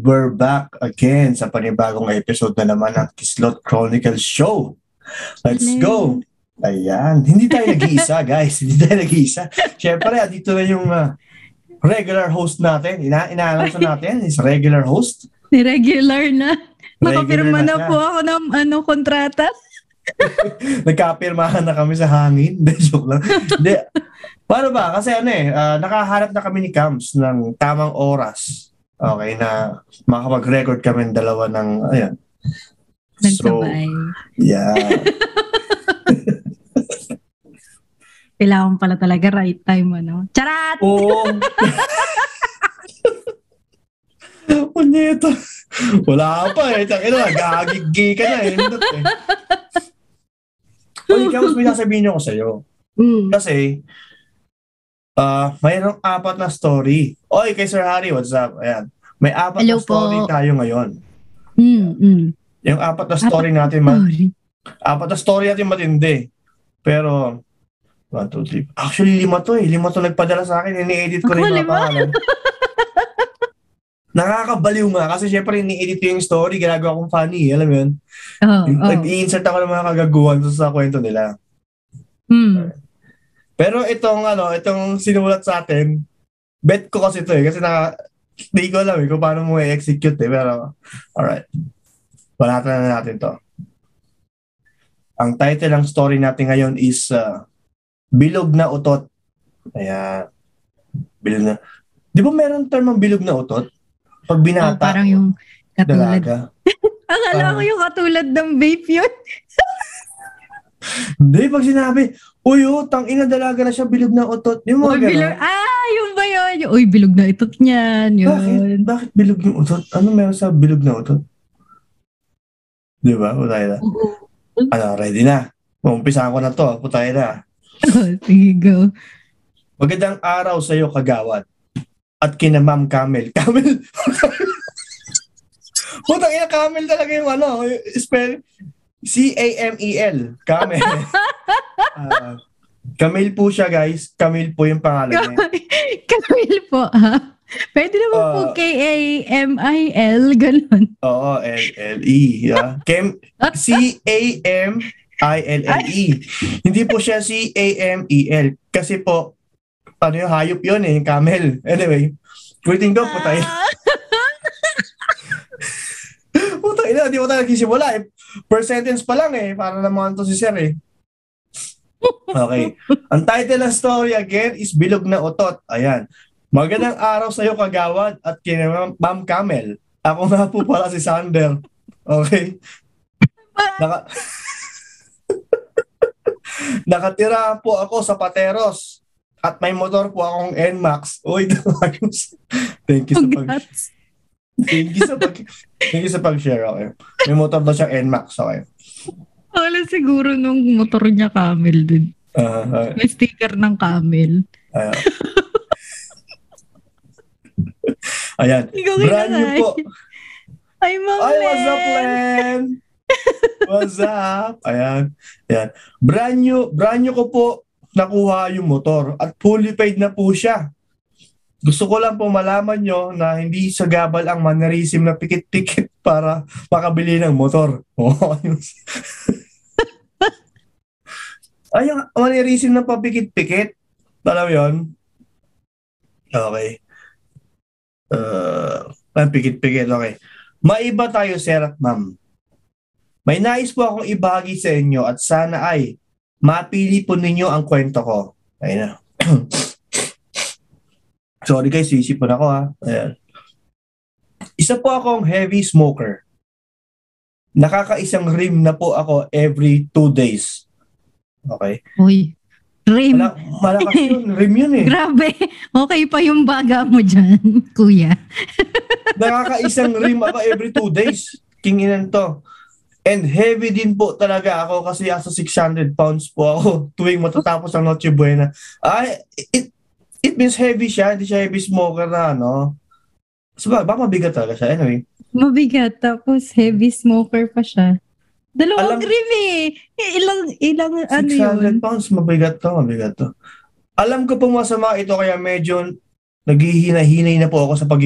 And we're back again sa panibagong episode na naman ng Kislot Chronicles Show. Let's go! Ayan. Hindi tayo nag-iisa, guys. Hindi tayo nag-iisa. Siyempre, dito na yung uh, regular host natin. Ina ina-announce natin is regular host. Ni-regular na. Nakapirma na na, po ako ng ano, kontrata. Nagkapirmahan na kami sa hangin. Hindi, joke lang. Hindi. Paano ba? Kasi ano eh, ah, nakahanap na kami ni Cams ng tamang oras. Okay, na makapag-record kami dalawa ng, ayan. So, yeah. Kailangan pala talaga right time, ano. Charat! Oo. Punyeta. Wala pa eh. Takina, gagigi ka na eh. Hindot eh. Uy, Cams, may sasabihin ako sa'yo. Mm. Kasi, ah mayroong apat na story. Oy, kay Sir Harry, what's up? Ayan. May apat Hello na story po. tayo ngayon. Mm, mm. Yung apat na story natin, ma- Sorry. apat na story natin matindi. Pero, one, two, three. Actually, lima to eh. Lima to nagpadala sa akin. Ini-edit ko Ako, rin yung mga pangalan. Nakakabaliw nga kasi syempre ini-edit ko yung story, ginagawa kong funny, alam mo yun? Oh, oh. Nag-i-insert ako ng mga kagaguhan sa, kwento nila. Mm. Pero itong ano, itong sinulat sa atin, bet ko kasi to eh. Kasi naka, di ko alam eh kung paano mo i-execute eh. Pero, alright. Balatan na natin to. Ang title ng story natin ngayon is uh, Bilog na Utot. Ayan. Bilog na. Di ba meron term ang bilog na utot? Pag Oh, binata, parang yung katulad. dalaga. Akala ko yung katulad ng vape yun. Hindi, pag sinabi, Uy, oh, tang ina dalaga na siya, bilog na utot. Yung mga Uy, bilog. Ah, yung ba yun? Yung, Uy, bilog na itot niyan. Bakit? Yun. Bakit bilog yung utot? Ano meron sa bilog na utot? Di ba? Putay na. Ano, ready na. Umpisahan ko na to. Putay na. Oh, sige, go. Magandang araw sa iyo, kagawad. At kina Ma'am Camel. Camel? Putang ina, Camel talaga yung ano. Spell. C-A-M-E-L. Camel. Ah, Camel po siya, guys. Camel po yung pangalan niya. Camille po, ha? Pwede naman po Ah. K-A-M-I-L, ganun. Oo, L-L-E. Yeah. Kem, C-A-M-I-L-L-E. E. Hindi po siya C-A-M-E-L. Kasi po, ano yung hayop yun eh, yung camel. Anyway, quitting ko, putay. Ah. Putay na, di ko tayo nagsisimula eh. Per sentence pa lang eh, para naman to si Sir eh. Okay. Ang title ng story again is Bilog na Utot. Ayan. Magandang araw sa iyo kagawad at kina Ma'am- Camel. Ako nga po pala si Sander. Okay. Naka... Nakatira po ako sa Pateros at may motor po akong NMAX. Uy. Thank you sa pag. Thank you sa pag Thank you sa pag-share okay. May motor daw siyang NMAX okay. Wala siguro nung motor niya camel din. Uh, uh, May sticker ng camel. ayan. Ayan. Brand new po. Ay, Ma'am Ay, what's up? Len? What's up? Ayan. Ayan. Brand new, brand new ko po nakuha yung motor at fully paid na po siya. Gusto ko lang po malaman nyo na hindi sa gabal ang mannerism na pikit-pikit para makabili ng motor. Ayos. Ay, yung mannerism na papikit-pikit. Alam yun? Okay. Uh, pikit-pikit, okay. Maiba tayo, sir at ma'am. May nais po akong ibahagi sa inyo at sana ay mapili po ninyo ang kwento ko. Ayun na. Sorry guys, sisipon ako ha. Ayan. Isa po akong heavy smoker. Nakakaisang rim na po ako every two days. Okay? Uy, Rim. Mala- malakas yun. Rim yun eh. Grabe. Okay pa yung baga mo dyan, kuya. Nakakaisang rim ako every two days. Kinginan to. And heavy din po talaga ako kasi asa 600 pounds po ako tuwing matatapos ang Noche Buena. Ay, it, it means heavy siya. Hindi siya heavy smoker na ano. So, ba, baka mabigat talaga siya. Anyway. Mabigat, tapos heavy smoker pa siya. Dalawang Alam- rim eh. Ilang, ilang, ano 600 yun? pounds. Mabigat to. Mabigat to. Alam ko pong masama ito kaya medyo naghihina-hinay na po ako sa pag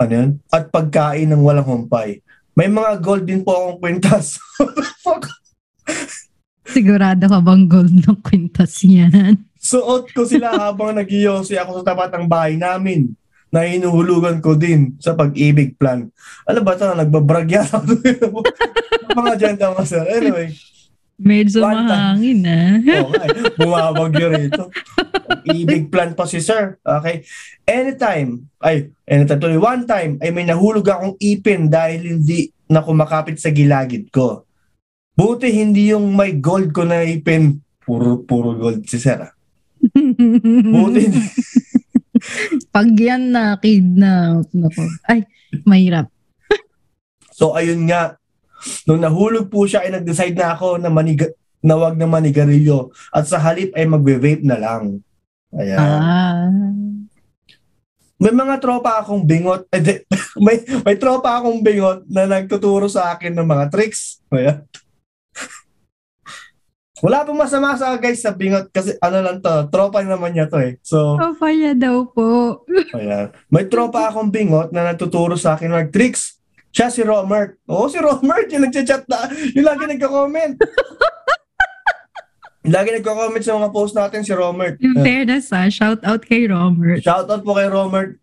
Ano yun? At pagkain ng walang humpay. May mga gold din po akong kwintas. Sigurado ka bang gold ng kwintas yan? Suot ko sila habang nagiyosi ako sa tapat ng bahay namin na hinuhulugan ko din sa pag-ibig plan. Ano ba ito? Nagbabrag yata. mga agenda mo, sir. Anyway, Medyo mahangin ah. oh, ay, bumabagyo rito. Ibig plan pa si sir. Okay? Anytime, ay, anytime tuloy, one time, ay may nahulog akong ipin dahil hindi na kumakapit sa gilagid ko. Buti hindi yung may gold ko na ipin. Puro, puro gold si sir. ah. Buti. Pag yan na kidnap, nako. Ay, mahirap. So ayun nga, nung nahulog po siya ay nag-decide na ako na maniga, na wag na manigarilyo at sa halip ay magbe-vape na lang. Ayan. Ah. May mga tropa akong bingot, eh, di, may, may tropa akong bingot na nagtuturo sa akin ng mga tricks. Ayan. Wala pong masama sa guys sa bingot kasi ano lang to, tropa naman niya to eh. So, Papaya daw po. ayan. May tropa akong bingot na nagtuturo sa akin ng tricks. Siya si Romert. Oo, si Romert, yung nagchat na, yung lagi nagko-comment. lagi nagko-comment sa mga post natin si Romert. In fairness ah, shout out kay Robert. Shoutout po kay Romert.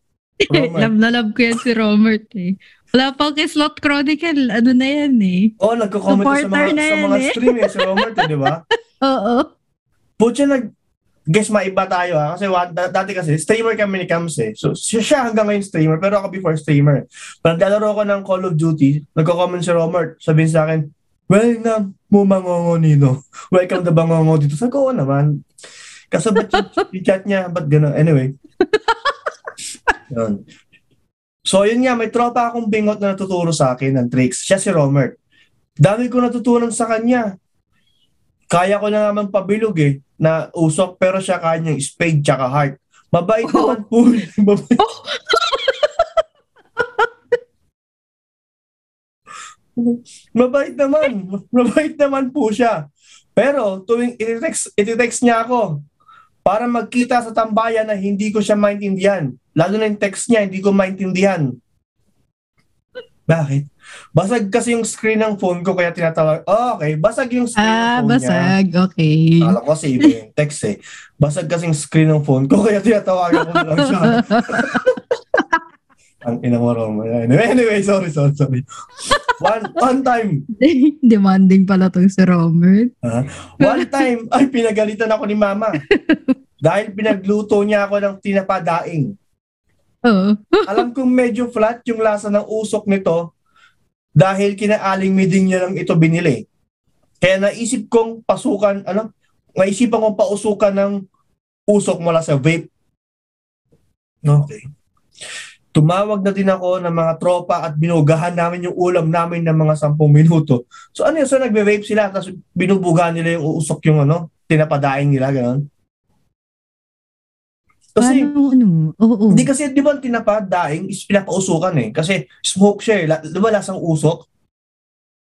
Romert. love na love ko yan si Robert eh. Wala pa kay Slot Chronicle, ano na yan eh. Oh, nagko-comment sa mga, na sa mga eh. stream eh, si Romert, eh, di ba? Oo. Pucha nag guess maiba tayo ha kasi dati kasi streamer kami ni Cams eh. So siya, siya hanggang ngayon streamer pero ako before streamer. Pag ko ng Call of Duty, nagko-comment si Romert, sabihin sa akin, Well na, mo mangongo nino. Welcome the bangongo dito. Sabi ko, oo naman. Kaso ba't yung chat niya, ba't gano'n? Anyway. Yun. So yun nga, may tropa akong bingot na natuturo sa akin ng tricks. Siya si Romert. Dami ko natutunan sa kanya kaya ko na naman pabilog eh, na usok, pero siya kaya niyang spade tsaka heart. Mabait Oh. naman po. Mabait. Mabait naman. Mabait naman po siya. Pero tuwing iti-text, iti-text niya ako para magkita sa tambayan na hindi ko siya maintindihan. Lalo na yung text niya, hindi ko maintindihan. Bakit? Basag kasi yung screen ng phone ko kaya tinatawag. Oh, okay. Basag yung screen Ah, ng phone niya. basag. Okay. Akala ko kasi iba yung text eh. Basag kasing screen ng phone ko kaya tinatawagan ko lang siya. Ang ina mo, Roma. Anyway, anyway, sorry, sorry, sorry. One, one time, Demanding pala to si Robert. one time, ay pinagalitan ako ni mama. Dahil pinagluto niya ako ng tinapadaing. Oo. Alam kong medyo flat yung lasa ng usok nito dahil kinaaling miding niya lang ito binili. Kaya naisip kong pasukan, ano, naisipan kong pausukan ng usok mula sa vape. Okay. Tumawag na din ako ng mga tropa at binugahan namin yung ulam namin ng mga 10 minuto. So ano yun? So nagbe-vape sila tapos binubugahan nila yung usok yung ano, tinapadaing nila, gano'n. Kasi, Paano, ano? Oo. hindi kasi, di ba, tinapa, daing, is pinapausukan eh. Kasi smoke siya eh. La- Di ba lasang usok?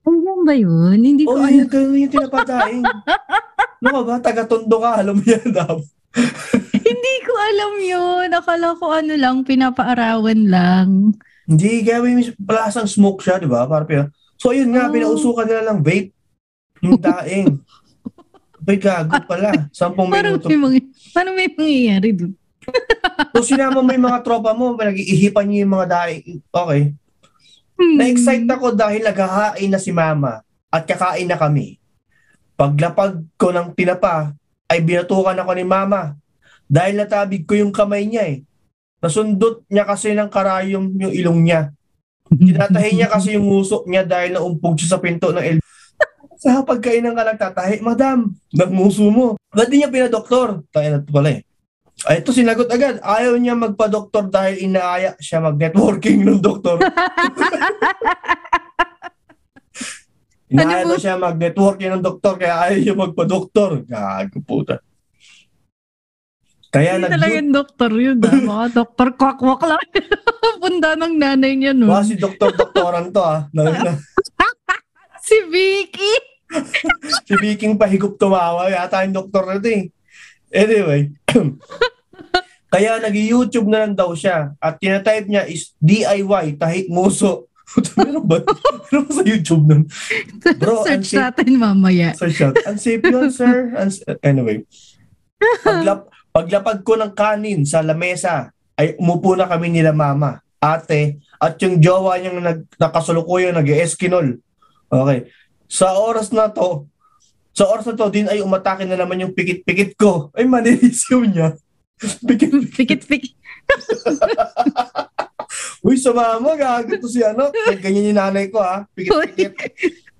Ano ba yun? Hindi ko Oh, alam. yun, ganun yung tinapa daing. ano ka ba? Taga-tondo ka, alam mo yan, Dab. Hindi ko alam yun. Akala ko ano lang, pinapaarawan lang. Hindi, kaya may lasang smoke siya, di ba? Para pina- So, yun nga, Oh. pinausukan nila ng vape. Yung daing. Ay, gago pala. Sampung Parang minuto. may, mga, parang may mangyayari doon. So, sinama mo yung mga tropa mo, nag-iihipan niyo yung mga daing. Okay. Hmm. Na-excite ako dahil naghahain na si mama at kakain na kami. Paglapag ko ng tinapa, ay binatukan ako ni mama dahil natabig ko yung kamay niya eh. Nasundot niya kasi ng karayom yung ilong niya. Tinatahi niya kasi yung musok niya dahil naumpog siya sa pinto ng el. Sa pagkainan ka nagtatahi, Madam, nagmuso mo. Ba't di niya pinadoktor? Tayo na pala eh. Ay, ito sinagot agad. Ayaw niya magpa-doktor dahil inaaya siya mag-networking ng doktor. Inaaya Ano siya mag-networking ng doktor kaya ayaw niya magpa-doktor. Gago puta. Kaya Hindi nag talaga yung doktor yun. Ah. Mga doktor kwak-kwak lang. Punda ng nanay niya no. Baka si doktor-doktoran to ah. Na, na, Si Vicky. si Viking pahigop tumawa. Yata yung doktor na ito eh. Anyway. Kaya nag-YouTube na lang daw siya at tinatype niya is DIY, tahi nguso. Meron ba? Meron ba sa YouTube nun? Bro, Search ang- natin mamaya. Sa shot. Unsafe yun, sir. Uns- anyway. Paglap, paglapag ko ng kanin sa lamesa, ay umupo na kami nila mama, ate, at yung jowa niyang nag, nakasulukuyan, nag-eskinol. Okay. Sa oras na to, sa oras na to, din ay umatake na naman yung pikit-pikit ko. Ay, manilisyo niya. Pikit, Pikit-pikit. Uy, sa mama, gago to si ano. Ganyan yung nanay ko, ha. Pikit-pikit.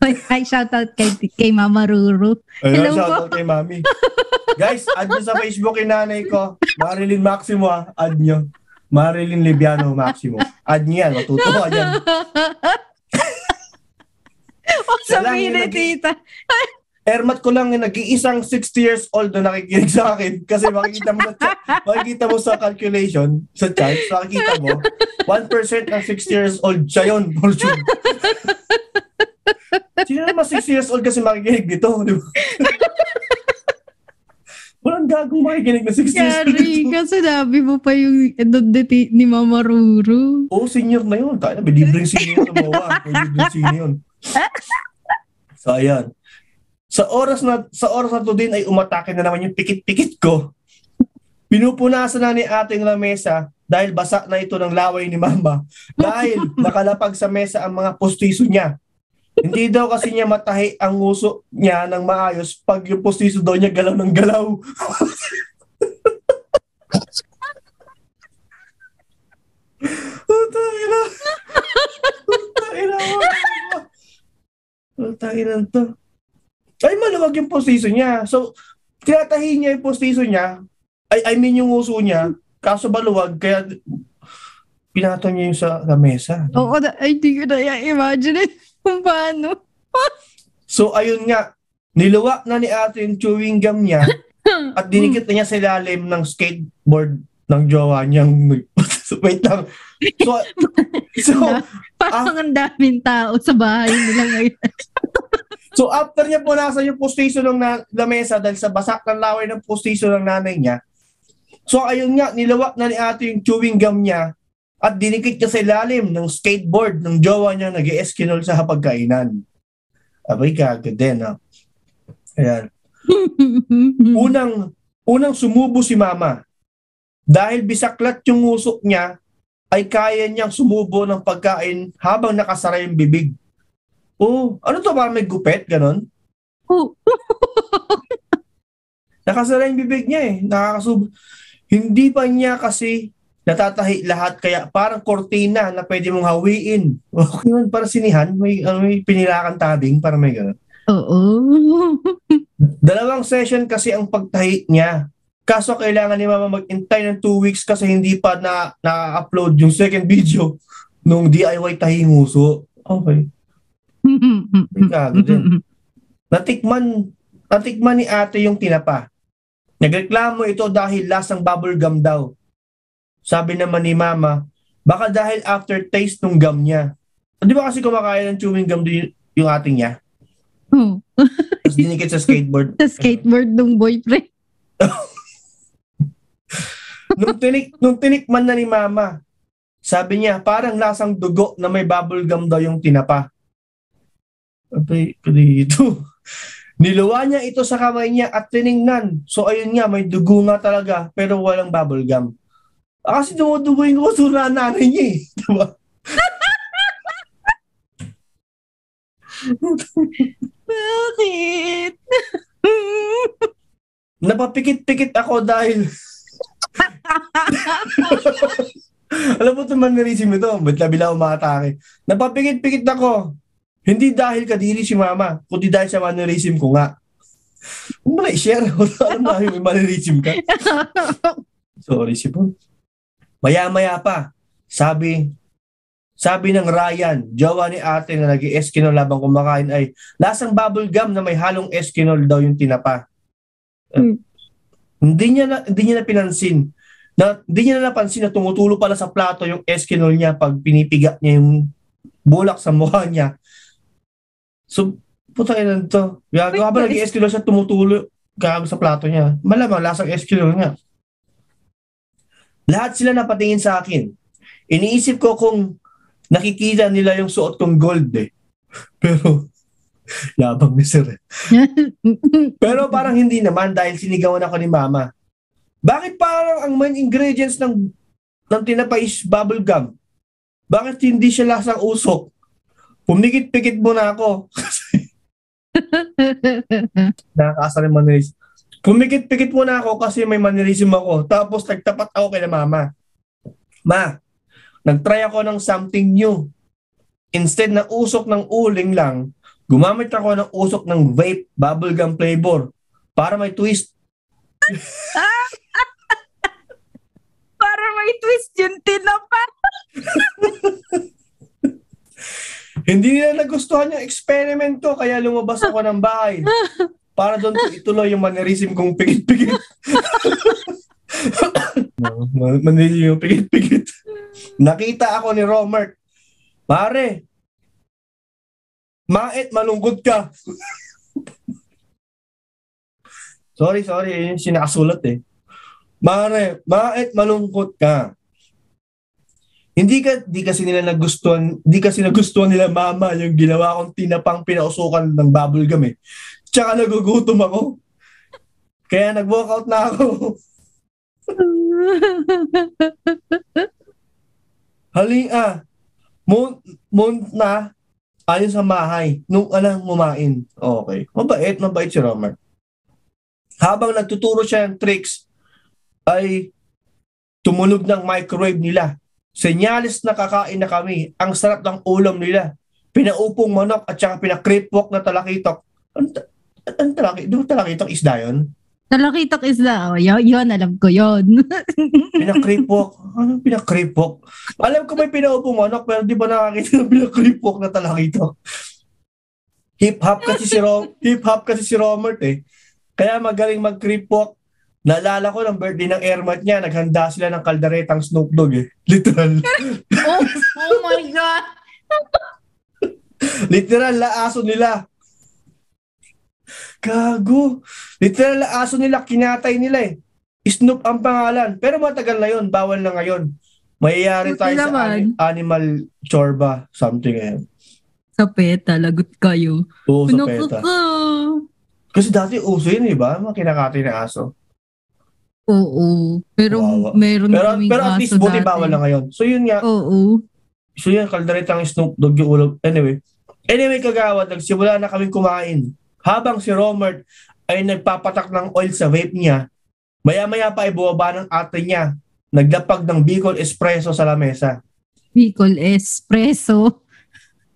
Ay, ay, shout out kay, kay Mama Ruru. Ayun, Hello shoutout kay mami. Guys, add nyo sa Facebook yung nanay ko. Marilyn Maximo, ha. Add nyo. Marilyn Libiano Maximo. Add nyo yan. Matutuwa yan. Huwag sabihin nag- tita. Ermat ko lang yung nag-iisang 60 years old na nakikinig sa akin. Kasi makikita mo sa, makikita mo sa calculation, sa chart, so makikita mo, 1% ng 60 years old, siya yun, sure. Sino naman 60 years old kasi makikinig dito, di ba? Walang gagong makikinig na 60 years old. Yari dito. ka, sinabi mo pa yung edad ni ti- ni Mama Ruru. Oo, senior na yun. Tayo na, libreng senior na mawa. Libreng senior. So, ayan. Sa oras na sa oras na to din ay umatake na naman yung pikit-pikit ko. Pinupunasan na ni ating lamesa dahil basa na ito ng laway ni mama. Dahil nakalapag sa mesa ang mga postiso niya. Hindi daw kasi niya matahi ang nguso niya ng maayos pag yung postiso daw niya galaw ng galaw. Putang ina. Putang ina mo. Putang ina to. Ay, maluwag yung postiso niya. So, tinatahi niya yung postiso niya. Ay, I mean yung uso niya. Kaso maluwag, kaya pinato niya yung sa lamesa. Oo, na, ay, di ko na i-imagine kung paano. So, ayun nga. Niluwak na ni ate yung chewing gum niya at dinikit na niya sa ilalim ng skateboard ng jowa niyang wait lang. So, so, Parang ang daming tao sa bahay nila ngayon. So after niya punasan yung postation ng na- lamesa dahil sa basak ng laway ng postation ng nanay niya, so ayun nga, nilawak na ni ate yung chewing gum niya at dinikit niya sa ilalim ng skateboard ng jowa niya nag eskinol sa hapagkainan. Abay ka, din ha. Ayan. Unang, unang sumubo si mama. Dahil bisaklat yung usok niya, ay kaya niyang sumubo ng pagkain habang nakasara yung bibig. Oh, ano to parang may gupet, ganon? Oh, Nakasara yung bibig niya eh. Nakakasub. Hindi pa niya kasi natatahi lahat kaya parang kortina na pwede mong hawiin. Okay man, para sinihan. May, ano, may pinilakan tabing para may gano'n. Oo. Dalawang session kasi ang pagtahi niya. Kaso kailangan ni mama mag-intay ng two weeks kasi hindi pa na na-upload yung second video nung DIY tahi nguso. Okay. Gago din. Natikman, natikman ni ate yung tinapa. Nagreklamo ito dahil lasang bubble gum daw. Sabi naman ni mama, baka dahil aftertaste ng gum niya. Di ba kasi kumakain ng chewing gum din yung ating niya? Oh, Tapos dinikit sa skateboard. sa skateboard ng boyfriend. nung, tinik, nung tinikman na ni mama, sabi niya, parang lasang dugo na may bubble gum daw yung tinapa. Abay, dito. Niluwa niya ito sa kamay niya at tiningnan. So ayun nga, may dugo nga talaga, pero walang bubble gum. Ah, kasi dumudugo yung uso na nanay niya eh. Diba? Bakit? Napapikit-pikit ako dahil... Alam mo itong mannerism ito, ba't labila umatake? Napapikit-pikit ako. Hindi dahil kadiri si mama, kundi dahil sa mannerism ko nga. Kung ba i-share? Alam mo, may mannerism ka. Sorry, Sipon. Maya-maya pa, sabi, sabi ng Ryan, jowa ni ate na nag eskinol labang kumakain ay lasang bubble gum na may halong eskinol daw yung tinapa. Hmm. Hindi niya na, hindi niya na pinansin. Na, hindi niya na napansin na tumutulo pala sa plato yung eskinol niya pag pinipiga niya yung bulak sa mukha niya. So, puta ina to. Gago habang guys. nag-eskinol siya, tumutulo gago sa plato niya. Malamang lasang eskinol nga. Lahat sila napatingin sa akin. Iniisip ko kung nakikita nila yung suot kong gold eh. Pero, yabang ni sir. Pero parang hindi naman dahil sinigawan ako ni mama. Bakit parang ang main ingredients ng ng tinapay is bubble gum? Bakit hindi siya lasang usok? Pumikit-pikit mo na ako. Nakakasa rin manilis. Pumikit-pikit mo na ako kasi may manilism ako. Tapos nagtapat ako kay na mama. Ma, nagtry ako ng something new. Instead na usok ng uling lang, gumamit ako ng usok ng vape bubblegum flavor para may twist. Para may twist yung tinapa. Hindi nila nagustuhan yung experimento kaya lumabas ako ng bahay para doon ko ituloy yung mannerism kong pigit-pigit. mannerism yung pigit-pigit. Nakita ako ni Romert. Pare, mait malungkot ka. sorry, sorry. Yun yung sinakasulat eh. Mare, mait malungkot ka. Hindi ka di kasi nila nagustuhan, di kasi nagustuhan nila mama yung ginawa kong tinapang pinausukan ng bubble gum eh. Tsaka nagugutom ako. Kaya nag-walkout na ako. Hali ah. Mon, mon na ayon sa mahay nung alang mumain. Okay. Mabait, mabait si Romer. Habang nagtuturo siya ng tricks, ay tumunog ng microwave nila. Senyales na kakain na kami. Ang sarap ng ulam nila. Pinaupong manok at saka pinakripwok na talakitok. Ang, ang talaki, ba talakitok isda yun? Talakitok isda. Oh, yun, yun, alam ko yun. Pinakripwok. Ano pinakripwok? Alam ko may pinaupong manok pero di ba nakakita ng pinakripwok na talakitok? Hip-hop kasi si Rom, hip-hop kasi si Romert eh. Kaya magaling mag-creepwalk. Naalala ko ng birthday ng airmat niya, naghanda sila ng kaldaretang Snoop Dogg eh. Literal. oh, oh my God. Literal, laaso nila. Gago. Literal, laaso nila, kinatay nila eh. Snoop ang pangalan. Pero matagal na yun, bawal na ngayon. Mayayari tayo sa ani- animal chorba, something eh. Sa peta, lagot kayo. Oo, sa peta. ka? Kasi dati uso yun, di ba? Mga kinakatay na aso. Oo. Pero Wawa. meron Pero, kaming pero at least buti dati. bawal na ngayon. So yun nga, Oo. so yun, kaldaretang Snoop Dogg yung ulo. Anyway. Anyway, kagawad, nagsimula na kami kumain. Habang si Romert ay nagpapatak ng oil sa vape niya, maya-maya pa ay bumaba ng ate niya. Naglapag ng Bicol Espresso sa lamesa. Bicol Espresso.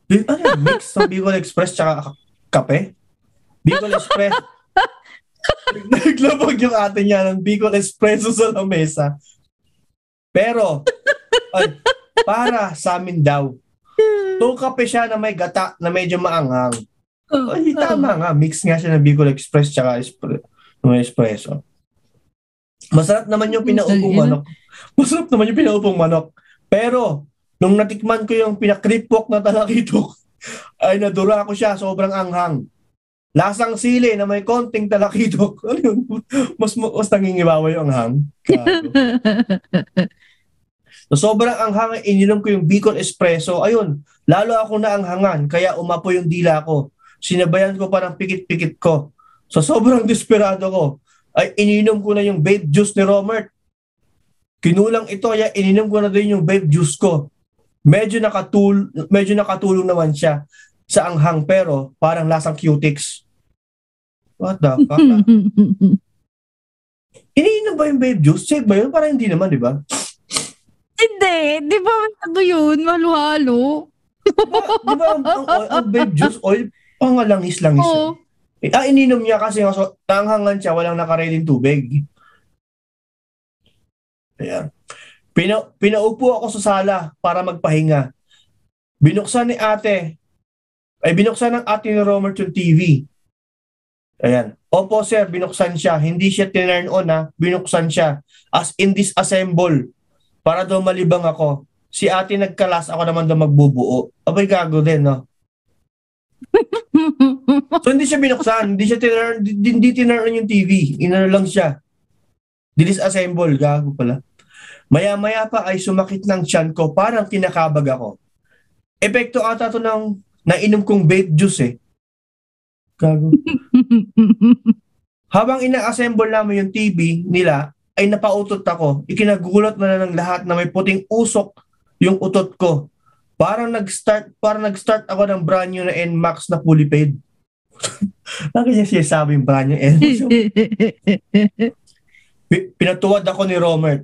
Ano yung mix ng Bicol Express tsaka ka- kape? Bicol Express. Naglapag yung ate niya ng Bicol Espresso sa lamesa. Pero, ay, para sa amin daw, to kape siya na may gata na medyo maanghang. Ay, tama nga. Mix nga siya ng Bicol Express tsaka espre- ng espresso. Masarap naman yung pinaupong manok. Masarap naman yung pinaupong manok. Pero, nung natikman ko yung pinakripok na talakitok, ay nadura ko siya. Sobrang anghang. Lasang sili na may konting talakitok. Ano yun? Mas, mas nangingibawa yung anghang. So, sobrang anghang, ininom ko yung Bicol Espresso. Ayun, lalo ako na anghangan, kaya umapo yung dila ko. Sinabayan ko pa ng pikit-pikit ko. So, sobrang desperado ko, ay ininom ko na yung vape juice ni Romert. Kinulang ito, kaya ininom ko na din yung vape juice ko. Medyo, nakatul medyo nakatulong naman siya sa anghang, pero parang lasang cutics. What the fuck? Iniinom ba yung vape juice? Check ba yun? Parang hindi naman, di ba? Hindi. Di ba ano yun? Maluhalo. Di ba ang, ang, ang, ang vape juice oil, pang langis-langis Oo. yun. Ah, ininom niya kasi so, tanghangan siya, walang nakareding tubig. Ayan. Pina, pinaupo ako sa sala para magpahinga. Binuksan ni ate, ay binuksan ng ate ni Romert yung TV. Ayan. Opo sir, binuksan siya. Hindi siya tinurn on ha. Binuksan siya. As in disassemble. Para daw malibang ako. Si ate nagkalas, ako naman daw magbubuo. Abay gago din, no? So hindi siya binuksan, hindi siya tinurn, di- hindi tinurn yung TV. Inano lang siya. Disassemble, gago pala. Maya-maya pa ay sumakit ng tiyan ko, parang kinakabag ako. Epekto ata to ng nainom kong vape juice eh. Gago. Habang ina-assemble namin yung TV nila, ay napautot ako. Ikinagulat na ng lahat na may puting usok yung utot ko. Parang nag-start, parang nag-start ako ng brand new na NMAX na fully paid. Bakit niya siya sabi yung brand new NMAX? Pi- Pinatuwad ako ni Romert.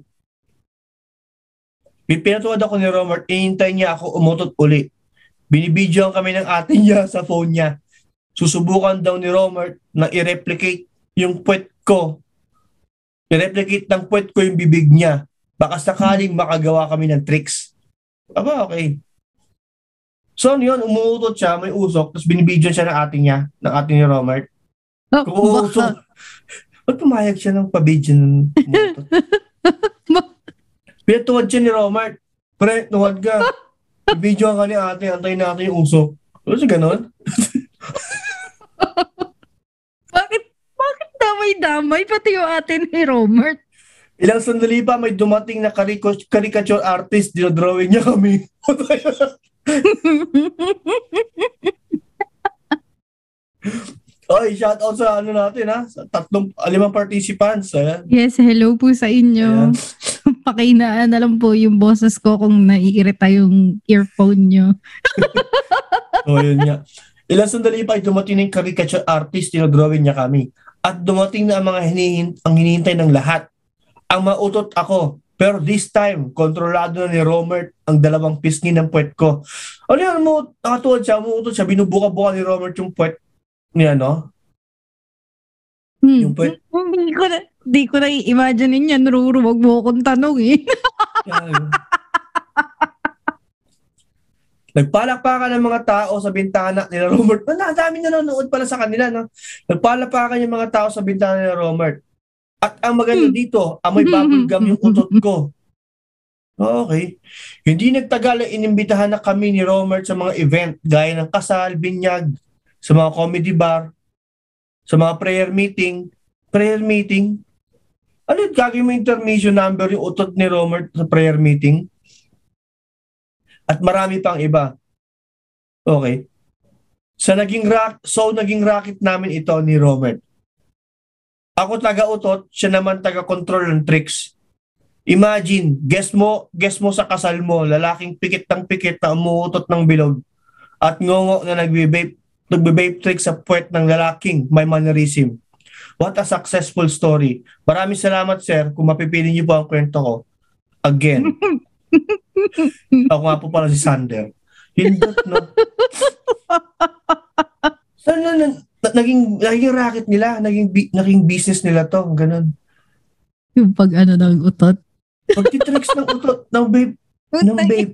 Pi- Pinatuwad ako ni Romert. Inintay niya ako umutot uli. Binibidyoan kami ng ate niya sa phone niya. Susubukan daw ni Romert na i-replicate yung puwet ko. I-replicate ng puwet ko yung bibig niya. Baka sakaling makagawa kami ng tricks. Aba, okay. So, ano yun, umuutot siya, may usok, tapos binibidyoan siya ng ate niya, ng ate ni Romert. Oh, baka- ba't pumayag siya ng pabidyo ng umutot? Pinatuwad siya ni Romart. Pre, tuwad ka. Video ka ni ate, antayin natin yung usok. Ano siya ganon? Bakit, bakit damay-damay pati yung atin ni Romert? Ilang sandali pa, may dumating na kariko- caricature artist, dinodrawing niya kami. Oy, shout out sa ano natin ha, sa tatlong, limang participants. Ayan. yes, hello po sa inyo. Pakinaan na lang po yung boses ko kung naiirita yung earphone nyo. So, yun nga. Ilang sandali pa ay dumating yung caricature artist, dinodrawing niya kami. At dumating na ang mga hinihin, ang hinihintay ng lahat. Ang mautot ako. Pero this time, kontrolado na ni Romert ang dalawang pisngi ng puwet ko. Ano yan mo, nakatuwad siya, umuutot siya, binubuka-buka ni Romert yung puwet ni ano. Hmm. Yung puwet. Hindi ko na, hindi ko na i-imagine yan. Ruru, wag mo akong tanong eh. Nagpalakpakan ng mga tao sa bintana ni Romert. Ang dami nanonood pala sa kanila, no? Nagpalakpakan yung mga tao sa bintana ni Romert. At ang maganda dito, amoy bubble gum yung utot ko. Okay. Hindi nagtagal ay inimbitahan na kami ni Romert sa mga event gaya ng kasal, binyag, sa mga comedy bar, sa mga prayer meeting. Prayer meeting? Ano yung gagawin mo intermission number yung utot ni Romert sa prayer meeting? At marami pang iba. Okay. Sa naging rock, so naging racket namin ito ni Robert. Ako taga-utot, siya naman taga-control ng tricks. Imagine, guess mo, guess mo sa kasal mo, lalaking pikit ng pikit na umuutot ng bilog at ngongo na nagbe-vape, nagbe-vape trick sa puwet ng lalaking may mannerism. What a successful story. Maraming salamat, sir, kung mapipili niyo po ang kwento ko. Again. Ako nga po pala si Sander. Hindot, no? So, na, na, na- naging, naging racket nila, naging, naging business nila to, ganun. yung pag ano ng utot. Pagtitricks ng utot, ng babe, ng babe.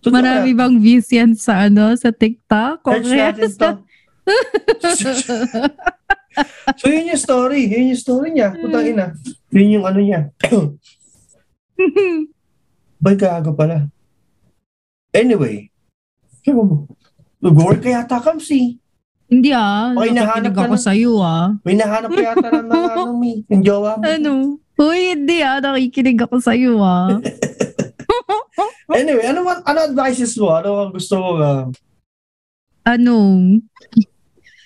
Totoo Marami na. bang views yan sa ano sa TikTok? Search natin to. so, yun yung story. Yun yung story niya. Putang ina. Yun yung ano niya. Bay, gago pala. Anyway. Kaya mo. Nag-work kaya yata kamsi. Hindi ah. Okay, nahanap ka ako na. sa'yo ah. May nahanap ka yata ng mga ano, mi. Yung jowa mo. Ano? Uy, hindi ah. Nakikinig ako sa'yo ah. Anyway, ano ano advices mo? Ano ang gusto mo uh, ano?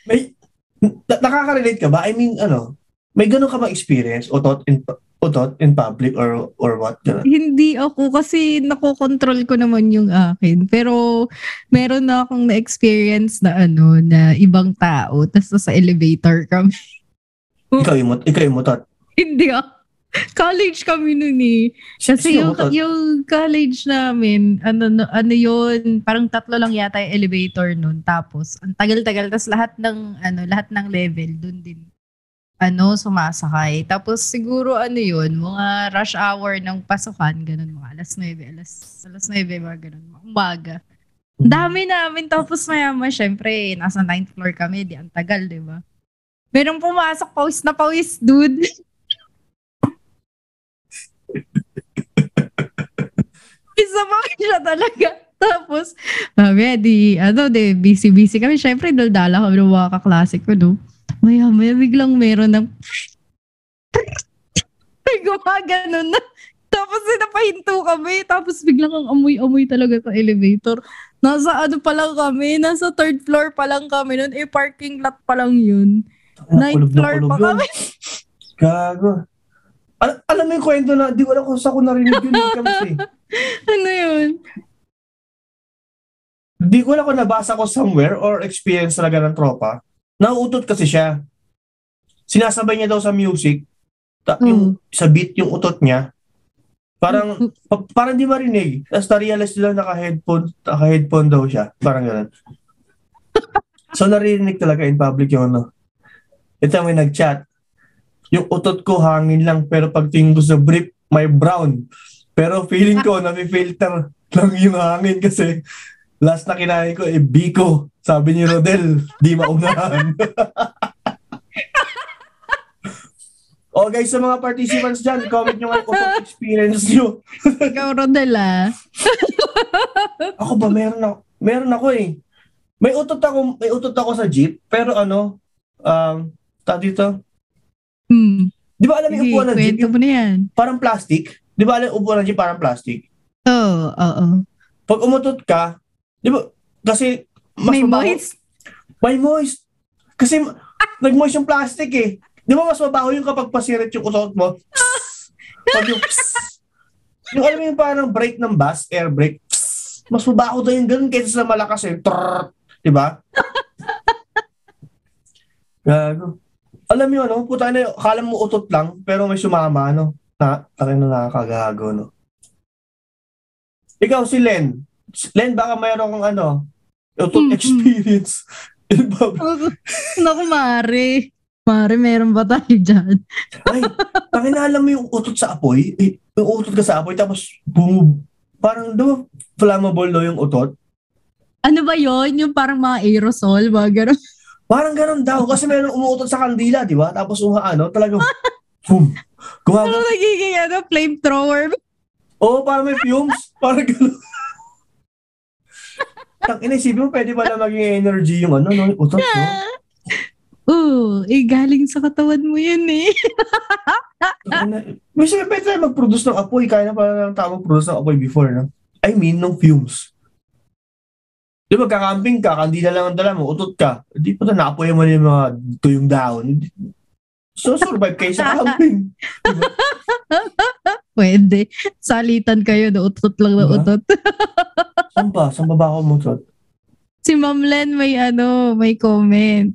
may na- nakaka-relate ka ba? I mean, ano, may ganun ka ba experience utot in utot in public or or what? Ganun. Hindi ako kasi nakokontrol ko naman yung akin. Pero meron na akong na-experience na ano, na ibang tao. Tapos sa elevator kami. Ikaw yung ikaw yung mutot. hindi ah. College kami nun eh. Kasi yung, yung college namin, ano, no- ano yun, parang tatlo lang yata yung elevator nun. Tapos, ang tagal-tagal. Tapos lahat ng, ano, lahat ng level, dun din, ano, sumasakay. Tapos siguro, ano yun, mga rush hour ng pasukan, ganun, mga alas 9, alas, alas 9, mga ganun, mga umaga. Ang dami namin. Tapos maya-maya, syempre, nasa 9th floor kami, di ang tagal, di ba? Merong pumasok, pawis na pawis, dude. Isa pa siya talaga. Tapos, sabi, di, ano, di, busy-busy kami. Syempre, daldala kami ng mga kaklase ko, no? Maya, maya, biglang meron ng Ay, gumagano na. Tapos napahinto kami. Tapos biglang ang amoy-amoy talaga sa elevator. Nasa ano pa lang kami. Nasa third floor pa lang kami. Noon eh, parking lot pa lang yun. Ninth Kulog na floor pa yun. kami. Gago. Al- alam mo yung kwento na, di ko alam kung saan ko narinig yun. eh, eh. Ano yun? Di ko alam kung nabasa ko somewhere or experience talaga ng tropa. Nauutot kasi siya. Sinasabay niya daw sa music. Ta- yung, sa beat yung utot niya. Parang, pa- parang di marinig. Tapos na-realize nila naka-headphone, naka-headphone daw siya. Parang ganun. so narinig talaga in public yung ano. Ito may nag-chat. Yung utot ko hangin lang pero pagtingin ko sa brief, may brown. Pero feeling ko, na-filter lang yung hangin kasi last na kinain ko, eh, Biko. Sabi ni Rodel, di maunahan. o guys, sa mga participants dyan, comment nyo nga kung utot experience nyo. Ikaw, Rodel ah. Ako ba, meron ako, meron ako eh. May utot ako, may utot ako sa jeep, pero ano, um, ta dito, Hmm. di ba alam yung upuan ng jeep, yung mo na yan. parang plastic? Di ba alam yung upuan ng jeep parang plastic? Oo, oo. Pag umutot ka, di ba, kasi mas May mabaho- moist. May moist. Kasi nag-moist yung plastic eh. Di ba mas mabaho yung kapag pasirit yung utot mo? Pag yung yung alam mo yung parang brake ng bus, air brake, mas mabaho daw yung ganun kaysa sa malakas yung trrrr. Di ba? Gago. Alam mo ano? Puta na, akala mo utot lang, pero may sumama, ano? Na, na nakakagago, no? Ikaw si Len. Len, baka mayroon kang ano, utot Mm, mm. experience. Iba- Naku, Mare. Mare, meron ba tayo dyan? Ay, pakinala mo yung utot sa apoy. Eh, yung utot ka sa apoy, tapos bumub... Parang, ba, flammable daw yung utot? Ano ba yon Yung parang mga aerosol, mga gano'n. Parang ganun daw. Kasi meron umuutot sa kandila, di ba? Tapos uha, ano, talagang, boom. Ano Gumagano. nagiging ano, flamethrower? Oo, parang may fumes. Parang ganun. Tang inisipin mo, pwede pala maging energy yung ano, no, utot, no? Oo, eh galing sa katawan mo yun eh. Sabi, pwede tayo mag-produce ng apoy. Kaya na pala ng tao mag-produce ng apoy before, no? I mean, ng fumes. Di ba, kakamping ka, kandila lang ang dala mo, utot ka. Di pa na naapoy mo na yung mga tuyong dahon. So, survive kayo sa camping. Diba? Pwede. Salitan kayo na utot lang na Diba? utot. Saan ba? Saan ba ba ako mutot? si Ma'am Len may ano, may comment.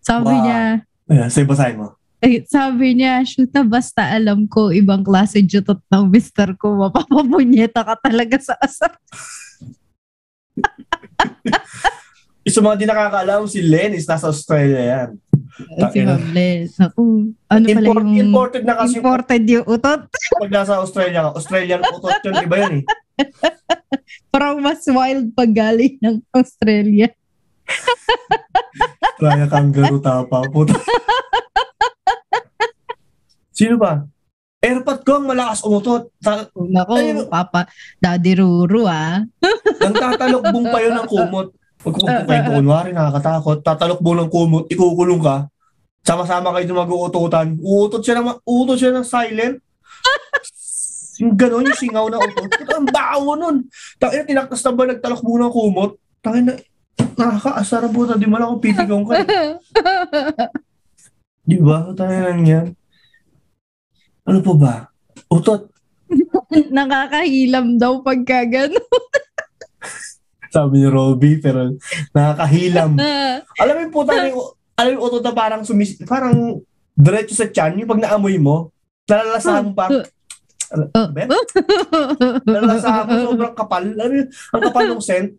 Sabi Wow. niya, Ayan, say basahin mo. eh, sabi niya, shoot na basta alam ko, ibang klase jutot ng mister ko, mapapapunyeta ka talaga sa asar. Sa mga di nakakaalam, si Len is nasa Australia yan. Si Len. Naku, ano pala Import, yung... imported na kasi imported yung utot. pag nasa Australia ka. Australian utot yun, iba yun eh. Parang mas wild pag galing ng Australia. Kaya kangaroo tapa. Puta. Sino ba? Airpot ko ang malakas umutot. Ta- Naku, Ay, papa, daddy Ruru ah. nang tatalokbong pa yun ng kumot. Pag kumot kayo, kunwari nakakatakot, tatalokbong ng kumot, ikukulong ka. Sama-sama kayo mag-uututan. Uutot siya ng, uutot siya ng silent. yung gano'n, yung singaw na utot. Puta, ang bawo nun. Tangina, tinaktas na ba nagtalokbo ng kumot? Tangina, nakakaasar po na. Di mo lang ako pipigong ka. Di ba? Tangina yan. Ano po ba? Utot. Nakakahilam daw pagka gano'n. Sabi ni Robby, pero nakakahilam. alam mo na yung, alam mo utot na parang sumis, parang diretso sa chan, yung pag naamoy mo, nalalasahan pa. Oh. Nalalasahan mo, sobrang kapal. Alam mo ang kapal ng scent.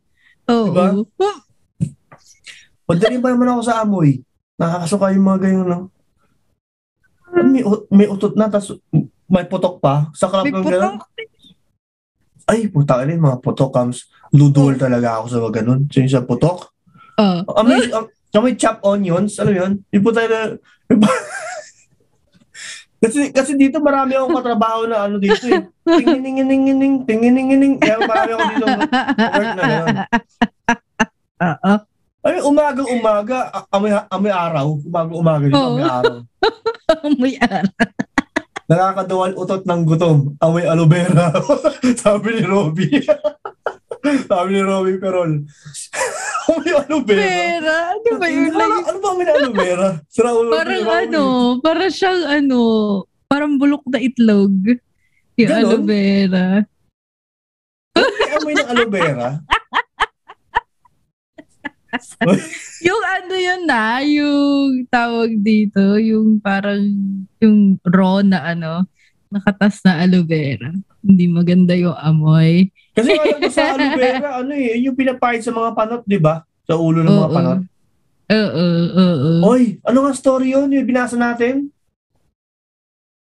Oo. Diba? Pagdating pa naman ako sa amoy. Nakakasuka yung mga ganyan, no? May, may utot na, tas may putok pa. Sa club May ng gano'n. Ay, puta ka mga putok comes. Ludol talaga ako sa mga ganun. So, yung sa putok. Oh. Amoy, am- amoy chop onions, alam yun? Yung puta na... kasi, kasi dito marami akong katrabaho na ano dito eh. Tingininginingining, tinginingining. Kaya marami ako dito work na gano'n. Oo. Ay, umaga-umaga, amoy, amoy araw. Umaga-umaga dito, Oo. amoy araw. May ara. Nakakaduwal utot ng gutom. Amoy aloe vera. Sabi ni Robby. Sabi ni Robby Perol. Amoy aloe vera. Pera, di ba yun? Ano, Like, ano ba na aloe vera? Parang ano, parang siyang ano, parang bulok na itlog. Yung Ganon? aloe vera. May amoy ng aloe vera. Yung ano yun na, yung tawag dito, yung parang, yung raw na ano, nakatas na aloe vera. Hindi maganda yung amoy. Kasi ko sa aloe vera, ano eh, yun yung pinapahid sa mga panot, di ba? Sa ulo ng mga Oo. panot. Oo, oo. Oy, ano nga story yun? Yung binasa natin?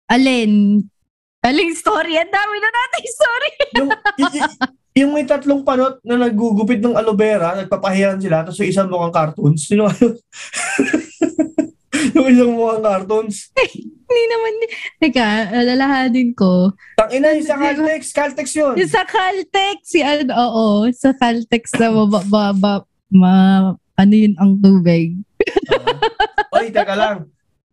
Alin? Aling story? Ang dami na natin story. Yung, y- y- yung may tatlong panot na naggugupit ng aloe vera, nagpapahiran sila, tapos yung isang mukhang cartoons. Sino yun? yung isang mukhang cartoons. Hindi naman. Teka, alalahanin ko. Tangina yung sa Caltex. Caltex yun. Yung sa Caltex, si ano, oo, sa Caltex na ba, ba, ba, ma, ano yun ang tubig. Oy, teka lang.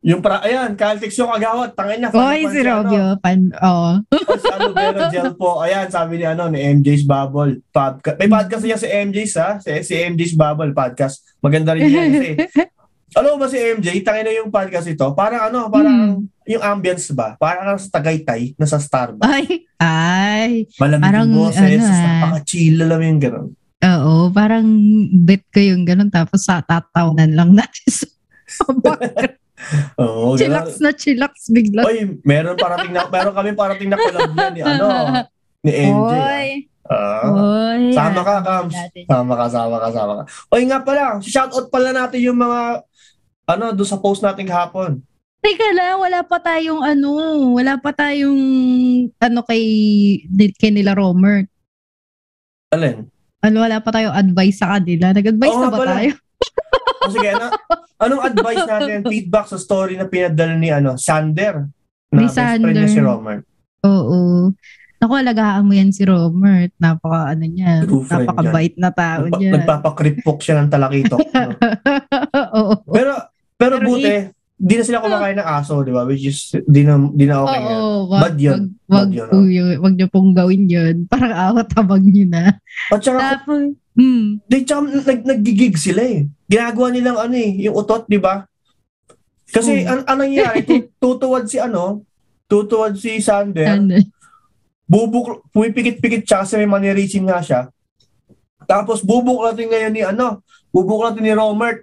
Yung para, ayan, Caltex yung agawat. Tangina. Oy, si Robio. Pan, oo. Oh, si aloe vera gel po. Ayan, sabi ni ano, ni MJ's Bubble. Podcast. May podcast niya si MJ's ha. Si, si MJ's Bubble podcast. Maganda rin yan kasi. Alam mo ba si MJ, tangina yung podcast ito, parang ano, parang yung ambience ba? Parang sa Tagaytay, nasa Starbucks. Ay, ay. Malamig Parang, yung boses, ano, ah. napaka-chill alam yung gano'n. Oo, parang bet ko yung ganun tapos sa tatawanan lang natin sa Oo, chillax na chillax bigla. Oy, meron parating na, meron kami parating na collab ni ano, ni MJ. Oy. ah. Oy. Sama ka, Kams. Sama ka, sama ka, sama ka. Oy nga pala, shoutout pala natin yung mga, ano, doon sa post natin kahapon. Teka lang, wala pa tayong ano, wala pa tayong ano kay, kay nila Romer. Alin? Ano, wala pa tayong advice sa kanila. Nag-advise Oo na ba pala. tayo? O sige, ano, anong advice natin, feedback sa story na pinadala ni, ano, Sander? Na Ni best friend Sander. niya si Romer. Oo. Naku, alagaan mo yan si Romer. Napaka, ano niya, napakabait na tao Nagpa- niya. Nagpapakripok siya ng talakitok. no? Oo. Pero, pero, Pero buti, di na sila kumakain ng aso, di ba? Which is, di na, di na okay nga. Oo, wag, Bad yun. wag, Bad wag, yun, po yun. wag niyo pong gawin yun. Parang awat habang nyo na. At saka, Tapos, hmm, Di, tsaka nag, naggigig sila eh. Ginagawa nilang ano eh, yung utot, di ba? Kasi Hmm. an anong nangyari, tu- tutuwad si ano, tutuwad si Sander, ano, bubuk, pumipikit-pikit siya kasi may mannerism nga siya. Tapos bubuklatin ngayon ni ano, bubuklatin ni Romert.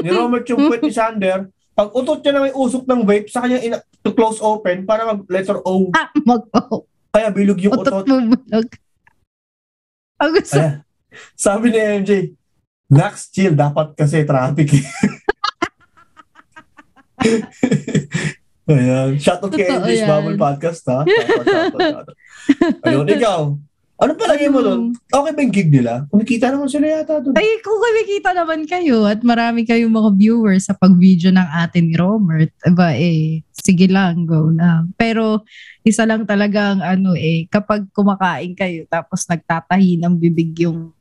Ni Romert yung puwet ni Sander. Pag utot niya na may usok ng vape, sa kanya ina- to close open para mag letter O. ah, mag, oh, Kaya bilog yung utot utot. mo bulog. Ang gusto, Ayan. Sabi ni MJ, Nax, chill. Dapat kasi traffic. eh." Ayan. Shoutout kay Totoo MJ's yan. Bubble Podcast, ha? Shoutout, shoutout, shoutout. Ayun, ikaw. Ano palagay mo doon? Okay ba yung gig nila? Kumikita naman sila yata doon. ay, kung kumikita naman kayo at marami kayong mga viewers sa pag-video ng atin ni Robert, aba eh, sige lang, go lang. Pero, isa lang talagang ano eh, kapag kumakain kayo tapos nagtatahi ng bibig yung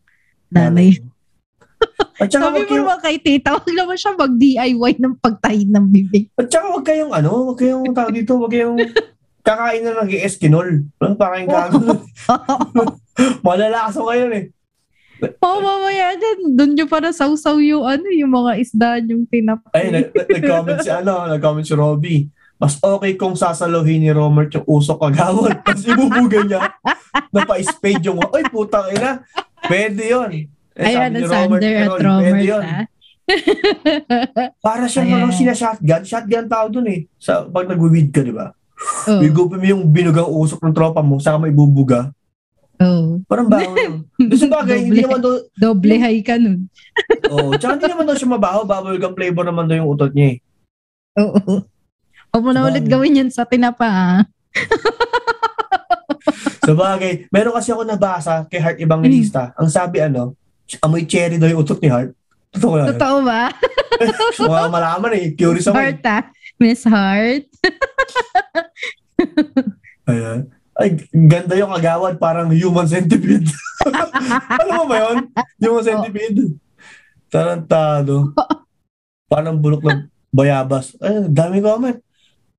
nanay. At saka Sabi mo naman kay tita, wag naman siya mag-DIY ng pagtahi ng bibig. at saka wag kayong ano, wag kayong tawag dito, wag kayong kakain na ng eskinol. Ano, parang yung gago. Malalaso kayo eh. Oo, mamaya dyan, doon nyo para sausaw yung ano, yung mga isda yung tinapay. Ay, nag- nag- nag-comment si ano, nag-comment si Robby. Mas okay kung sasaluhin ni Romert yung usok agawad. Tapos ibubuga niya na pa-spade yung, ay putang ina, pwede yun. Eh, Ayan, sabi ni ang Sander at Carol, Robert, pwede yun. ha? Para siyang ano, sina-shotgun. Shotgun tao dun eh. Sa, pag nag-weed ka, di ba? Oo. Igupin mo yung binugang usok ng tropa mo, saka may bubuga. Oo. Parang baho sa bagay, hindi naman daw, Doble high ka nun. oh, tsaka hindi naman daw siya mabaho, bubblegum flavor naman daw yung utot niya eh. Oo. Huwag mo na ulit gawin yan sa tinapa, ha? Sa bagay, meron kasi ako nabasa kay Heart Evangelista. Ang sabi ano, amoy cherry daw yung utot ni Heart. Totoo lang. Totoo ba? Mga malaman eh. Curious ako. eh. Heart, ha? Miss Heart? Ayan. Ay, ganda yung agawad. Parang human centipede. Alam mo ba yun? Human centipede. Tarantado. Parang bulok ng bayabas. Ay, dami comment.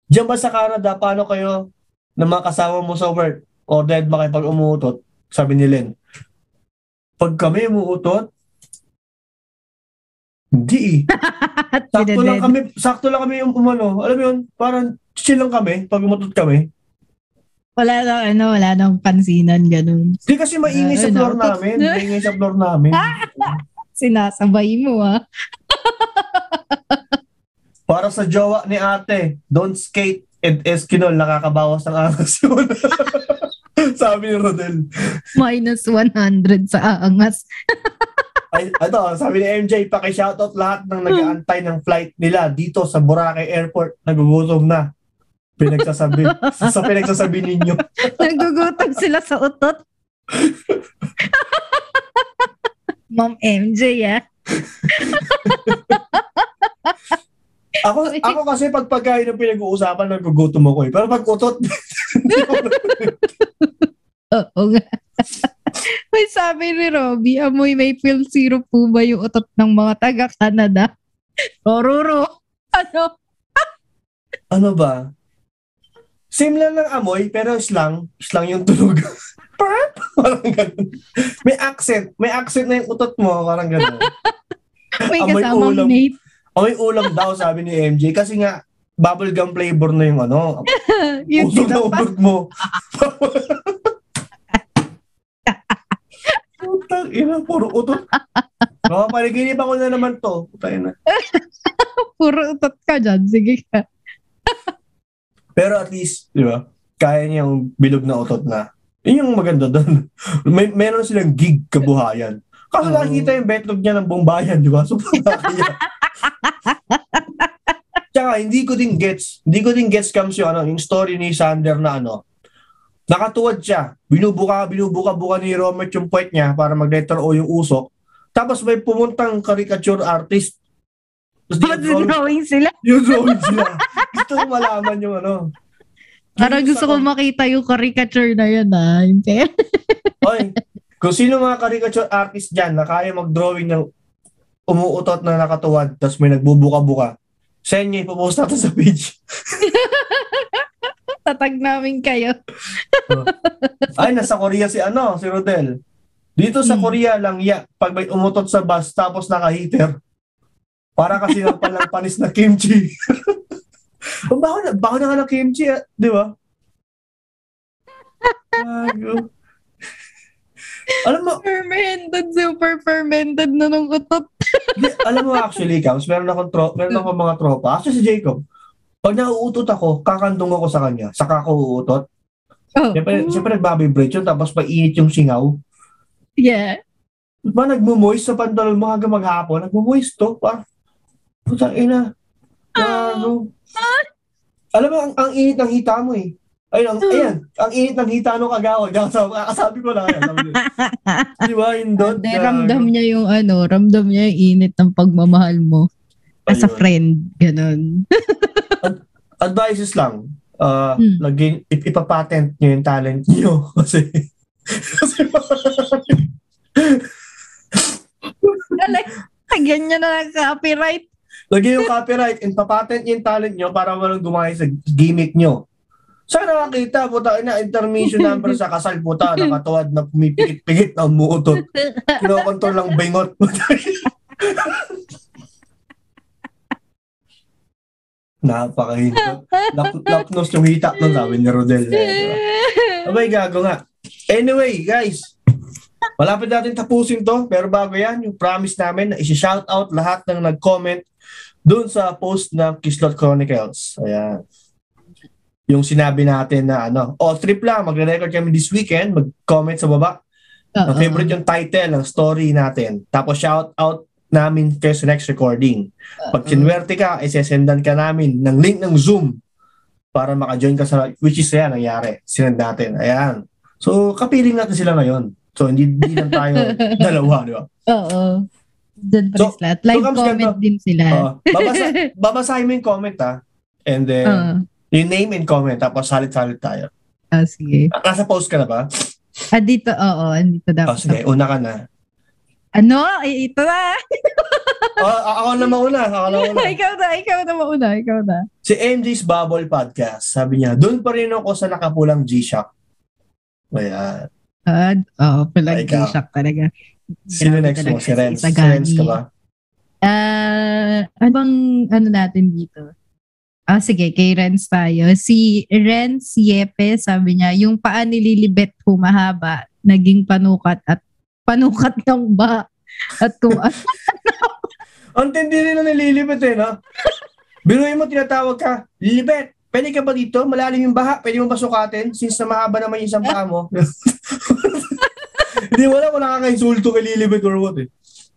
Diyan ba sa Canada, paano kayo na mga kasama mo sa work or dead ba kayo pag umuutot? Sabi ni Len. Pag kami umuutot, hindi eh. Sakto lang kami, sakto lang kami yung umano. Alam mo yun, parang chill lang kami pag umutot kami. Wala na, ano, wala nang pansinan, ganun. Hindi kasi maingay sa Ay, floor nautot. namin. Maingay sa floor namin. Sinasabay mo, ah. Para sa jowa ni ate, don't skate and Eskinol, nakakabawas ng angas yun. sabi ni Rodel. Minus 100 sa angas. Ay, ito, sabi ni MJ, paki-shoutout lahat ng nag-aantay ng flight nila dito sa Boracay Airport. Nagugutom na. Pinagsasabi. sa pinagsasabi ninyo. Nagugutom sila sa utot. Ma'am MJ, ah. Ako, ako kasi pag pagkain ng pinag-uusapan, nagugutom ako eh. Pero pag utot, Oo nga. May sabi ni Robby, amoy maple syrup po ba yung utot ng mga taga-Canada? Rororo. Ano? ano ba? Same lang ng amoy, pero slang. Slang yung tunog. Perp! Parang ganun. May accent. May accent na yung utot mo. Parang ganun. May Amoy ulam. Nate. Amoy ulam daw, sabi ni MJ. Kasi nga, bubblegum flavor na yung ano. yung Usog na usog mo. Putang ina, puro utot. Mga paniginip ako na naman to. Putang ina. Puro utot ka dyan. Sige ka. Pero at least, di ba, kaya niyang bilog na utot na. Yun yung maganda doon. May, meron silang gig kabuhayan. Kasi Oo. nakikita yung betlog niya ng buong bayan, di ba? So. Tsaka, hindi ko din gets, hindi ko din gets comes yung, ano, yung story ni Sander na ano, nakatuwad siya, binubuka, binubuka-buka ni Robert yung puwet niya para mag-letter O yung usok. Tapos may pumuntang caricature artist. Tapos di- drawing, drawing sila. yung drawing sila. Gusto ko malaman yung ano. Parang gusto ko makita yung caricature na yun ah. Oy, kung sino mga caricature artist dyan na kaya mag-drawing ng umuutot na nakatuwad tapos may nagbubuka-buka, send nyo, ipopost natin sa page. Tatag namin kayo. Ay, nasa Korea si ano, si Rodel. Dito sa Hmm. Korea lang, ya, pag may umutot sa bus tapos naka-heater, para kasi ng palang panis na kimchi. baka na, baka na nga ng kimchi, ah, di ba? Gago. Alam mo, Fermented, super fermented na nung utot. Alam mo actually, Kams, meron akong, tro- meron akong mga tropa. Actually si Jacob, pag nauutot ako, kakandong ako sa kanya, saka ako uutot. Oh. Siyempre, siyempre nagbabibrate yun, tapos painit yung singaw. Yeah. Ba, nagmumoist sa pantalon mo hanggang maghapon, nagmumoist to, pa. Putang ina. Gago. Alam mo, ang, ang init ng hita mo eh. Ayun, ang, ayan, ang init ng hita nung kagawad. Kakasabi, kakasabi ko lang. Di ba, yun doon? Hindi, ramdam niya yung ano, ramdam niya yung init ng pagmamahal mo. As a friend, ganun. advices lang. Uh, Hmm. laging, ip- ipapatent nyo yung talent nyo. Kasi, kasi kagyan niya na ng copyright. lagyan yung copyright and papatent nyo yung talent nyo para walang gumaya sa gimmick nyo. Saan nakakita, puta, ina, intermission number sa kasal, puta, nakatuwad na pumipikit-pikit na umuutot. Kinokontrol lang bingot. Napakahinto. Lap, lapnos yung hita nun, sabi ni Rodel. Eh? Abay, gago nga. Anyway, guys, malapit natin tapusin to. Pero bago yan, yung promise namin na isi-shout out lahat ng nag-comment dun sa post ng Kislot Chronicles. Ayan. Yung sinabi natin na ano, oh, trip lang, magre-record kami this weekend, mag-comment sa baba. Ang favorite yung title ng story natin. Tapos shout out namin kayo sa next recording. Pag kinwerte ka, isesendan ka namin ng link ng Zoom para maka-join ka sa, which is yan, nangyari. Sinend natin. Ayan. So, kapiling natin sila ngayon. So, hindi, hindi lang tayo dalawa, di ba? Oo. Diyan pa So- rin sila. At Live so comment ganito. din sila. Uh, babasa, babasahin mo yung comment, ha? And then, Oo. Yung name and comment, tapos salit-salit tayo. Ah, sige. Nasa post ka na ba? Ah, dito, oo. Andito Oh, dapat. sige, una ka na. Ano? Ay, ito na. Oh, ako na mauna. Ako na mauna. ikaw na, ikaw na mauna, ikaw na. Si MJ's Bubble Podcast, sabi niya, doon pa rin ako sa nakapulang G-Shock. Ayan. Uh, Oo, palang Ay, ikaw. G-Shock talaga. Sino next mo? Si Renz. Si. Renz ka ba? Ah, ano bang ano natin dito? Ah, sige, kay Renz tayo. Si Renz Yepe, sabi niya, yung paa ni Lilibet humahaba, naging panukat at panukat ng ba. At kung ano, Ang tindi rin na nililibet eh, no? Biruin mo, tinatawag ka, Lilibet, pwede ka ba dito? Malalim yung baha, pwede mo ba sukatin? Since na mahaba naman yung isang paa mo. Hindi mo alam kung nakaka-insulto kay Lilibet or what eh.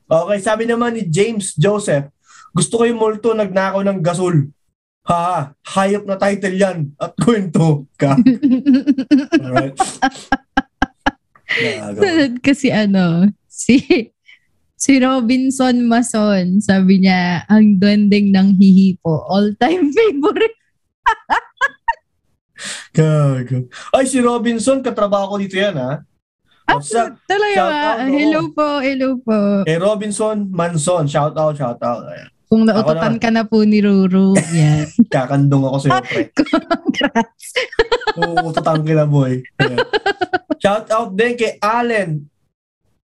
Okay, sabi naman ni James Joseph, gusto ko yung multo nagnakaw ng gasol. Ha, hayop na title yan at kwento ka. Alright. Sunod kasi ano, si si Robinson Mason, sabi niya, ang duwending ng hihipo, all-time favorite. Gago. Ay, si Robinson, katrabaho ko dito yan, ha? Ah, What's up? talaga ba? oo. Hello po, hello po. Eh, Robinson Manson. Shout out, shout out. Ayan. Kung naututan ka na po ni Ruru, yan. Kakandong ako sa'yo, pre. Congrats. Uututan kita, boy. Ayan. Shout out din kay Allen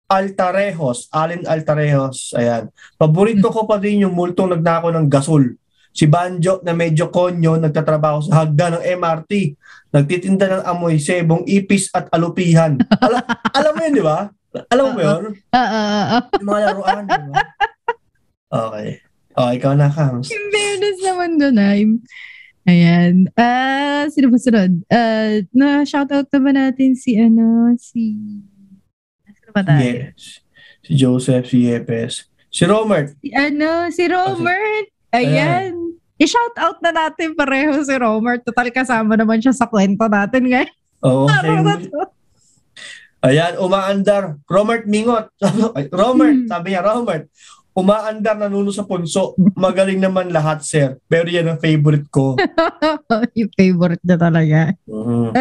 Altarejos. Allen Altarejos. Ayan. Paborito ko pa din yung multong nagnako ng gasol. Si Banjo na medyo konyo nagtatrabaho sa hagda ng MRT. Nagtitinda ng amoy, sebong, ipis at alupihan. Ala- alam mo yun, di ba? Alam mo yun? Ah. Yung mga laruan, di ba? Okay. Oh, ikaw na, Kams. Fairness naman doon ay. Ayan. Ah, sino ba sunod? Ah, na shoutout na ba natin si ano, si Sino ba tayo? Yes. Si Joseph, si Yepes. Si Romert. Si ano, si Romert. Ayan. I-shout out na natin pareho si Romert. Total kasama naman siya sa kwento natin ngayon. Oo. Same. to? Ayan, umaandar. Romert Mingot. Ay, Romert, Hmm. sabi niya, Romert. Umaandar, nanuno sa punso. Magaling naman lahat, sir. Pero yan ang favorite ko. Yung favorite na talaga. Mhm.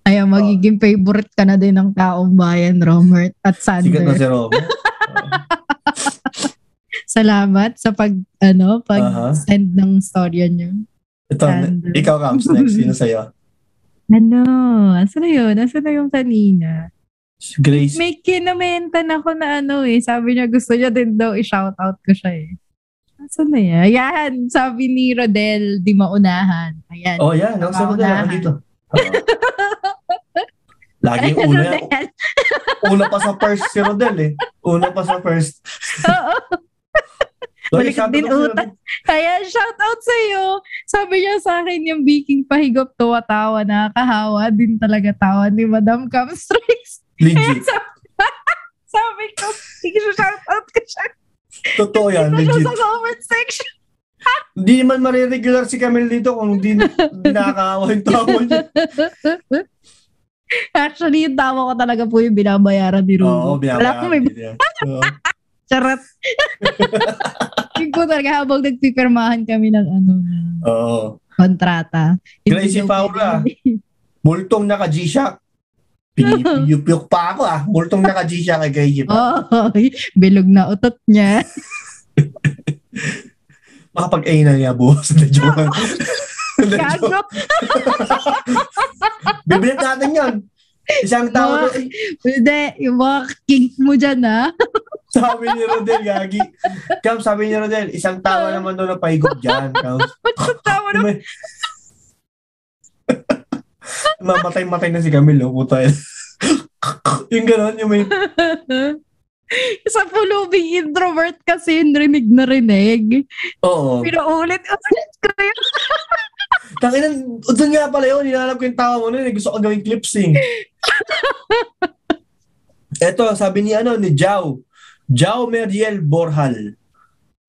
Ayan, magiging favorite ka na din ng taong bayan, Romert at Sikat na Sander. si Romert. Salamat sa pag, ano, pag Aha. send ng storya niyo. Ito, Sander. ikaw, Kams, next. Sino sa'yo? Ano? Asa na yun? Asa na yung kanina? Grace. May kinamentan ako na ano eh. Sabi niya gusto niya din daw i-shoutout ko siya eh. Asa na yan? Ayan, sabi ni Rodel, di maunahan. Ayan. Oh, yan. Ang sabi na Maunahan. dito. Oo. Lagi Ayan, una. Rodel. Una pa sa first si Rodel eh. Una pa sa first. Oo. Sabi din utak. Kaya shoutout sa iyo. Sabi niya sa akin yung baking pahigop tuwa-tawa nakakahawa din talaga tawa ni Madam. Kaya Legit. sabi, ko, sige shoutout ko siya. Totoo yan. Legit. sa comment section. Hindi naman mariregular si Camille dito kung hindi hindi nakakaawa yung tawa niya. Actually, yung tawa ko talaga po yung binabayaran ni Ruby. Oo, Wala ko may binabayaran charot. yung po talaga habang nagpipirmahan kami ng ano, Oo. kontrata. Gracie Paula. Multong naka G-Shock. Pinipiyupyuk pa ako ah. Multong naka G-Shock kay Gracie pa. Oh, bilog na utot niya. Makapag-A na niya bukas. Hindi, joke. Gago. Bibilit natin yan. Isang tao, Hindi, yung mga kink mo dyan, ha? sabi ni Rodel, gagi. Kam, sabi ni Rodel, isang tawa naman doon na pahigop dyan. Kam. Tawa na. Mamatay-matay na si Camille, oh, puta yung gano'n, yung may, Sa pulubing introvert kasi yung rinig na rinig. oo. Pinaulit, ulit ko yun. Tanginan, doon nga pala yun, hinanap ko yung tawa mo nun, eh. gusto ko gawing clips eh. Eto, sabi ni ano, ni Jao. Jao Meriel Borhal.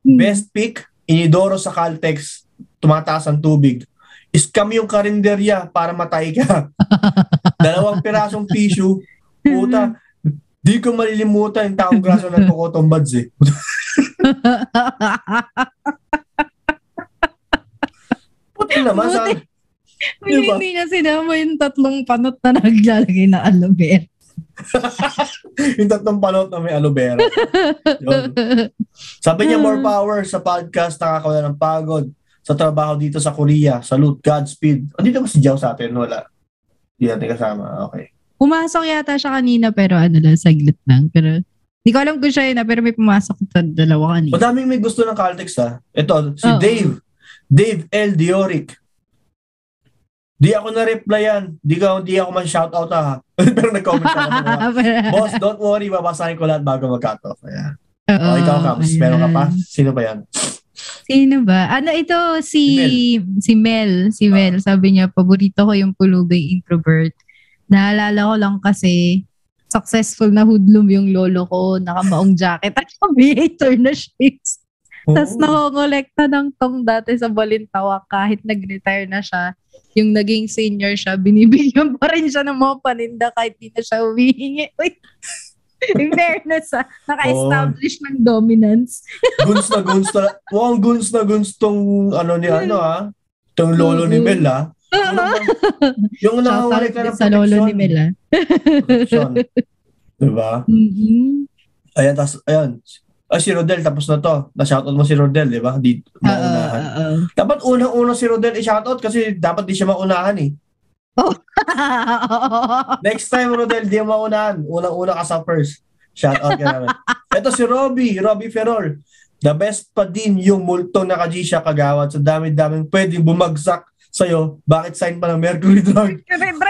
Hmm. Best pick, inidoro sa Caltex, tumataas ang tubig. Scam yung karinderya para matay ka. Dalawang pirasong tissue. Puta, di ko malilimutan yung taong graso ng Kokotong Buds eh. Puta naman sa... Buti. Hindi, Diba? hindi niya sinama yung tatlong panot na naglalagay na aloe vera. yung tatlong palot na may aloe vera. Sabi niya, more power sa podcast, nakakawala ng pagod. Sa trabaho dito sa Korea. Salute, Godspeed. Andito ba si Jao sa atin? Wala. Hindi natin kasama. Okay. Pumasok yata siya kanina pero ano lang, saglit lang. Pero hindi ko alam kung siya yun na, pero may pumasok sa dalawa kanina. Madaming may gusto ng Caltex ha. Ito, si Oo. Dave. Dave L. Dioric. Di ako na-replyan. Di, ka, di ako man shoutout ha. Pero nag-comment na. Boss, don't worry. Babasahin ko lahat bago mag-cut off. Ayan. Oo, Oh, ikaw, Kams. Meron ka pa? Sino ba yan? Sino ba? Ano ito? Si, si Mel. Si Mel. Sabi niya, paborito ko yung pulubing introvert. Naalala ko lang kasi, successful na hoodlum yung lolo ko, nakamaong jacket at aviator na shades. Tapos Oo. nakongolekta ng tong dati sa Balintawak kahit nag-retire na siya. Yung naging senior siya, binibigyan pa rin siya ng mga paninda kahit di na siya humihingi. Uy, in fairness ah, naka-establish ng dominance. guns na guns na. Mukhang guns na guns tong ano ni ano ha. Tong lolo ni Oo. Mel ha. Ba? Yung nakawala ka ng sa lolo ni Mel ah. Protection. Diba? Mhm. Ayan, tas, ayan. Ay, si Rodel, tapos na to. Na-shoutout mo si Rodel, di ba? Di, maunahan. oo. Dapat unang-una si Rodel i-shoutout kasi dapat di siya maunahan eh. Next time, Rodel, di mo maunahan. Unang-una ka sa first. Shoutout ka namin. Ito si Robby, Robby Ferrol. The best pa din yung multong naka siya kagawad sa dami-daming pwedeng bumagsak sa'yo. Bakit sign pa ng Mercury drug?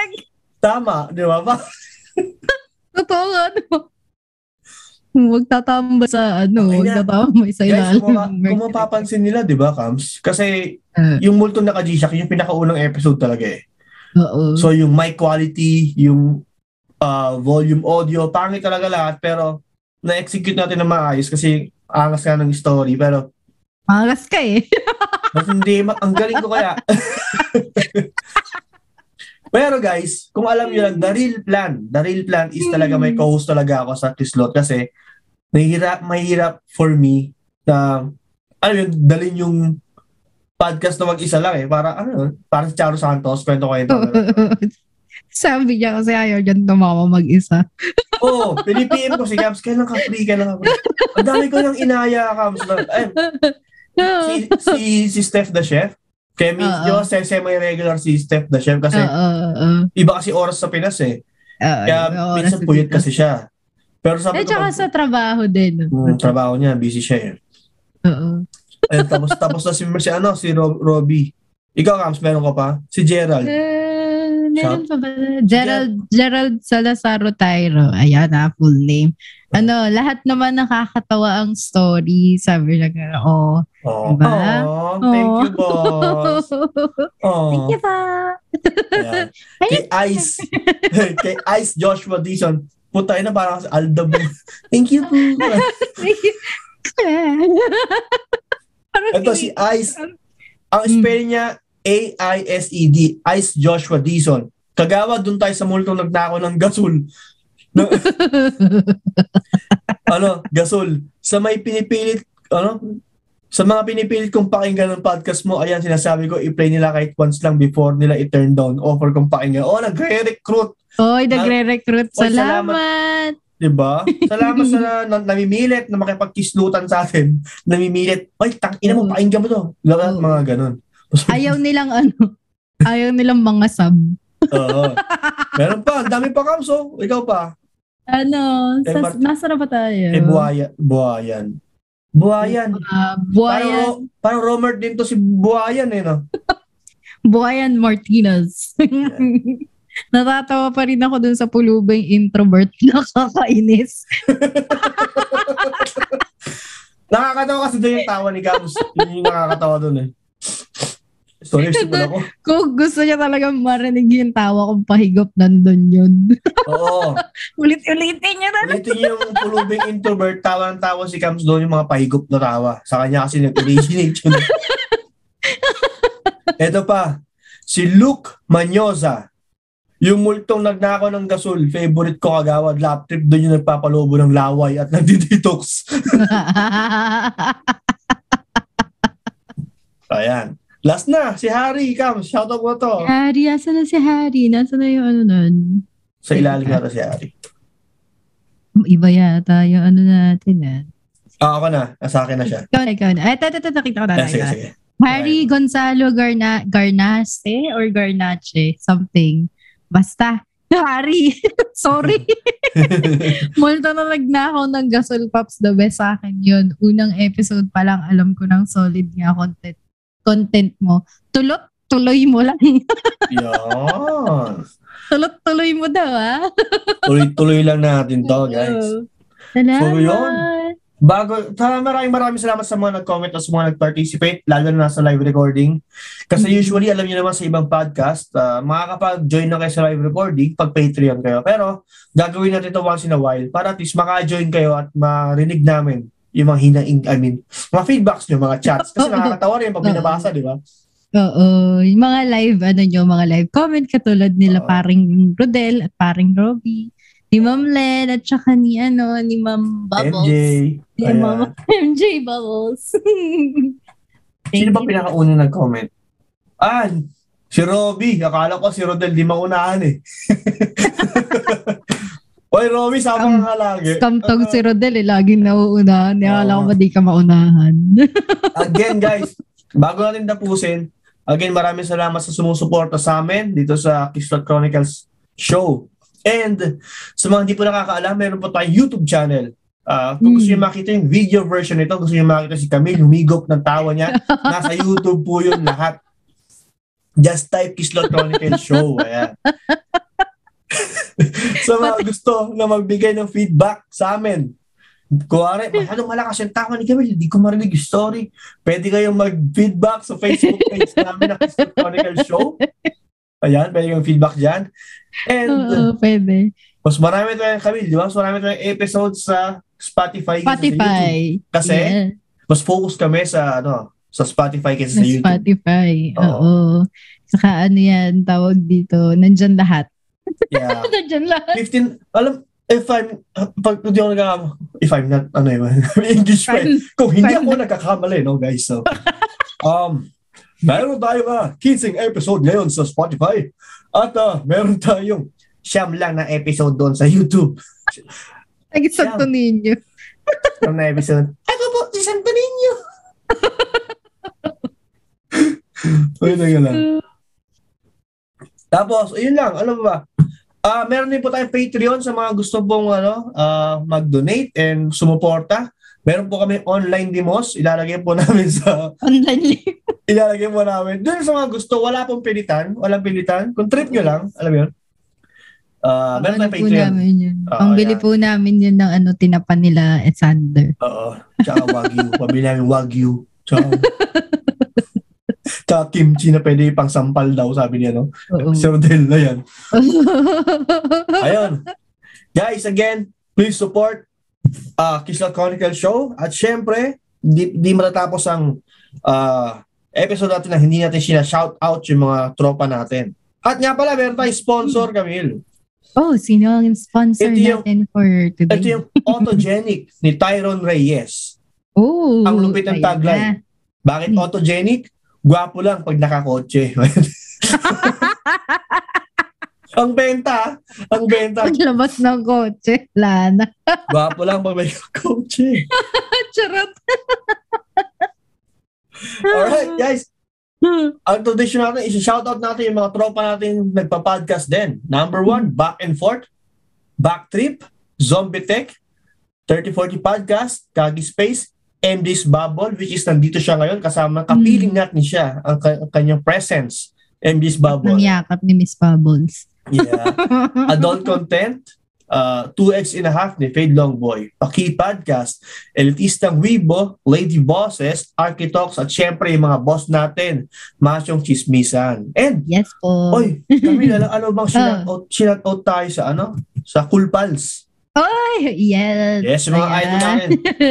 Tama, di ba? Pa? totoo nga, no? Huwag tatamba sa ano, huwag na. tatamba sa Guys, ilalim. kung, ng kung Mercury. mapapansin nila, di ba, Kams? Kasi Ah, yung multong naka G-Shock, yung pinakaunang episode talaga eh. Oo. So yung mic quality, yung uh, volume audio, pangit talaga lahat pero na-execute natin na maayos kasi angas nga ng story pero Mangas ka eh. mas hindi, ma- ang galing ko kaya. pero guys, kung alam nyo lang, the real plan, the real plan is talaga may co-host talaga ako sa Kislot kasi mahirap, mahirap for me na alam yun, dalin yung podcast na mag-isa lang eh. Para, ano, para si Charo Santos, kwento-kwento. Sabi niya kasi ayaw dyan tumawa mag-isa. Oo, oh, pinipm ko si Cams, kailan ka free, kailan ka free. Ang dami ko nang inaya. Na, ay, si, si, si Steph the Chef, kaya ba, se- semi-regular si Steph the Chef kasi oo. iba kasi oras sa Pinas eh. Oo, Kaya oo, minsan puyat kasi siya. Pero sabi Eh, ko, tsaka sa trabaho din. Hmm, trabaho niya, busy siya eh. Oo. Ayun, tapos, tapos na si, si, ano, si Rob, Robbie. Ikaw, Cams, meron ka pa? Si Gerald. Eh, meron pa ba? Gerald, Gerald Salazaro Tyro. Ayan na, full name. Ano, lahat naman nakakatawa ang story. Sabi lang, oh. Oh, Diba? oh, thank you, boss. Oh. Thank you pa. Ayan. Kay Ice, kay Ice Joshua Dizon, puta na parang sa Aldo. Thank you po. Parang Ito si Ice. Ang Hmm. spelling niya A-I-S-E-D. E Ice Joshua Dizon. Kagawa, doon tayo sa multong nagnako ng gasol. Ano, gasol. Sa may pinipilit, ano, sa mga pinipilit kong pakinggan ng podcast mo, ayan, sinasabi ko, i-play nila kahit once lang before nila i-turn down. Offer kong pakinggan. Oh, nagre-recruit. Oy, nagre-recruit. Oy, salamat. Salamat. Diba? Salamat sa na, na, namimilit na makipagkislutan sa atin. Namimilit. Ay, tang ina mo, Oo. pakinggan mo to. Lahat Oo. mga ganun. Ayaw nilang ano, ayaw nilang mga sub. Oo. Meron pa, ang dami pa kamso. Ikaw pa. Ano, Eh, sa, Mart- nasa na ba tayo? Eh, buhaya, buhayan. Buhayan. Parang, Buhayan, ro- parang Romert din to si Buhayan eh, no? Buhayan Martinez. Natatawa pa rin ako dun sa pulubing introvert. Nakakainis. Nakakatawa kasi doon yung tawa ni. Yun yung nakakatawa doon eh. Sorry, sipon ako. Kung gusto niya talaga marinig yung tawa kong pahigop, nandun yun. Oo. Ulit-ulitin niya na. Ulitin niyo yung pulubing introvert, tawa ng tawa si Cams doon yung mga pahigop na tawa. Sa kanya kasi nag-originate yun. Ito pa, si Luke Manyosa. Yung multong nagnakaw ng gasol, favorite ko kagawad, lap trip doon yung nagpapalobo ng laway at nagdi-detox. Ayan. Last na, si Harry, Cams, shoutout mo to. Harry, asa na si Harry? Nasa na yung ano nun? Sa ilalim na si Harry. Iba yata yung ano natin ah. Ah, ako na. Nasa akin na siya. Ikaw na, ikaw na. Ay, ito, ito, nakita ko na. Ah, sige, sige. Harry Gonzalo Garna Garnace or Garnache, something. Basta, Harry. Sorry. Multo na nagnakaw ng Gasol Pops the best sa akin yun. Unang episode pa lang, alam ko ng solid nga content, content mo. Tulot, tuloy mo lang. Yan. Tulot, tuloy mo daw, ah. Tuloy-tuloy lang natin to, guys. Salamat. So, yun. Bago, maraming maraming salamat sa mga nag-comment at sa mga nag-participate, lalo na sa live recording. Kasi Mm. usually, alam niyo naman sa ibang podcast, uh, makakapag-join na kayo sa live recording pag Patreon kayo. Pero, gagawin natin ito once in a while para at least maka-join kayo at marinig namin yung mga hinaing, I mean, mga feedbacks nyo, mga chats. Kasi nakakatawa rin pag binabasa, di ba? Oo. Yung mga live, ano nyo, mga live comment katulad nila Oo. paring Rodel at paring Robbie. Ni Ma'am Len at saka ni ano, ni Ma'am Bubbles. MJ. Ni Ayan. Ma'am MJ Bubbles. Sino ba pinakaunang nag-comment? Ah, si Robby. Akala ko si Rodel di maunahan eh. Oy, Robby, sama ka nga lagi. Scam si Rodel eh, laging nauunahan. Nakala ko Oo. ba di ka maunahan? Again, guys, bago natin tapusin, again, maraming salamat sa sumusuporta sa amin dito sa Kistot Chronicles show. And sa mga hindi po nakakaalam, meron po tayong YouTube channel. Ah, kung gusto Hmm. niyo makita yung video version nito, gusto niyo makita si Camille humigop ng tawa niya, nasa YouTube po yun lahat. Just type Kislot Chronicles Show. Ayan. sa mga gusto na magbigay ng feedback sa amin, Kuwari, masyadong malakas yung tawa ni Camille, hindi ko marinig yung story. Pwede kayong mag-feedback sa Facebook page namin na Kislot Chronicles Show. Ayan, pwede kayong feedback dyan. And Oo, pwede. mas marami tayong Camille, di ba? Mas marami tayong episodes sa Spotify. kaysa sa YouTube. Spotify. Kasi, Yeah. mas focus kami sa ano sa Spotify kaysa Sa sa YouTube. Spotify. Oo. Oo. Saka ano yan, tawag dito, nandyan lahat. Yeah. nandyan lahat. 15, alam, if I'm, pag hindi ako nagkakam, if I'm not, ano yun, English eh. Kung hindi ako nagkakamali, no guys, so, um, meron tayo uh, 15 episode ngayon sa Spotify at uh, meron tayong siyam lang na episode doon sa YouTube. Nag-Santo Niño. Siyam na episode. Ako po, si Santo Niño. Uy, na lang. Tapos, ayun lang, ano ba? Ah, meron din po tayong Patreon sa mga gusto pong ano, ah, mag-donate and sumuporta. Meron po kami online demos, ilalagay po namin sa Online ilalagay po namin. Doon sa mga gusto, wala pong pilitan, walang pilitan. Kung trip nyo lang, alam mo yun. Ah, meron tayong po Patreon. namin yun. Oo, Pangbili yan. po namin yun ng ano, tinapan nila at Sander. Oo. Tsaka Wagyu. Pabili namin Wagyu. Tsaka, tsaka kimchi na pwede pang sampal daw, sabi niya, no? Oo. Si Rodel na yan. Ayun. Guys, again, please support uh, Kislot Chronicle Show. At syempre, di, di matatapos ang uh, episode natin na hindi natin sina-shout out yung mga tropa natin. At nga pala, meron tayong sponsor, Camille. oh, sino ang sponsor Ito yung- natin for today? Ito yung Autogenic ni Tyron Reyes. oh, ang lupit ng tagline. na. Bakit autogenic? Gwapo lang pag nakakotse. ang benta, ang benta. Paglabas ng kotse, wala na. Gwapo lang pag may kotse. Charot. Alright, guys. Ang tradition natin, isi-shoutout natin yung mga tropa natin nagpa-podcast din. Number one, Back and Forth, Backtrip, Zombie Tech, 3040 Podcast, Kagi Space, MD's Bubble, which is nandito siya ngayon kasama, kapiling natin siya, ang, ka- ang kanyang presence, MD's Bubble. Ang yakap ni Miss Bubbles. Yeah. Adult Content, uh, 2X and a half ni Fade Longboy, Paki Podcast, Elitistang Weibo, Lady Bosses, Architox, at syempre yung mga boss natin, Masyong Chismisan. And, yes po. oy, Camille, ano, ano bang sinat-out, sinat-out tayo sa ano? Sa Cool Pals. Oy, yes. Yes, yung mga Ayan. idol namin.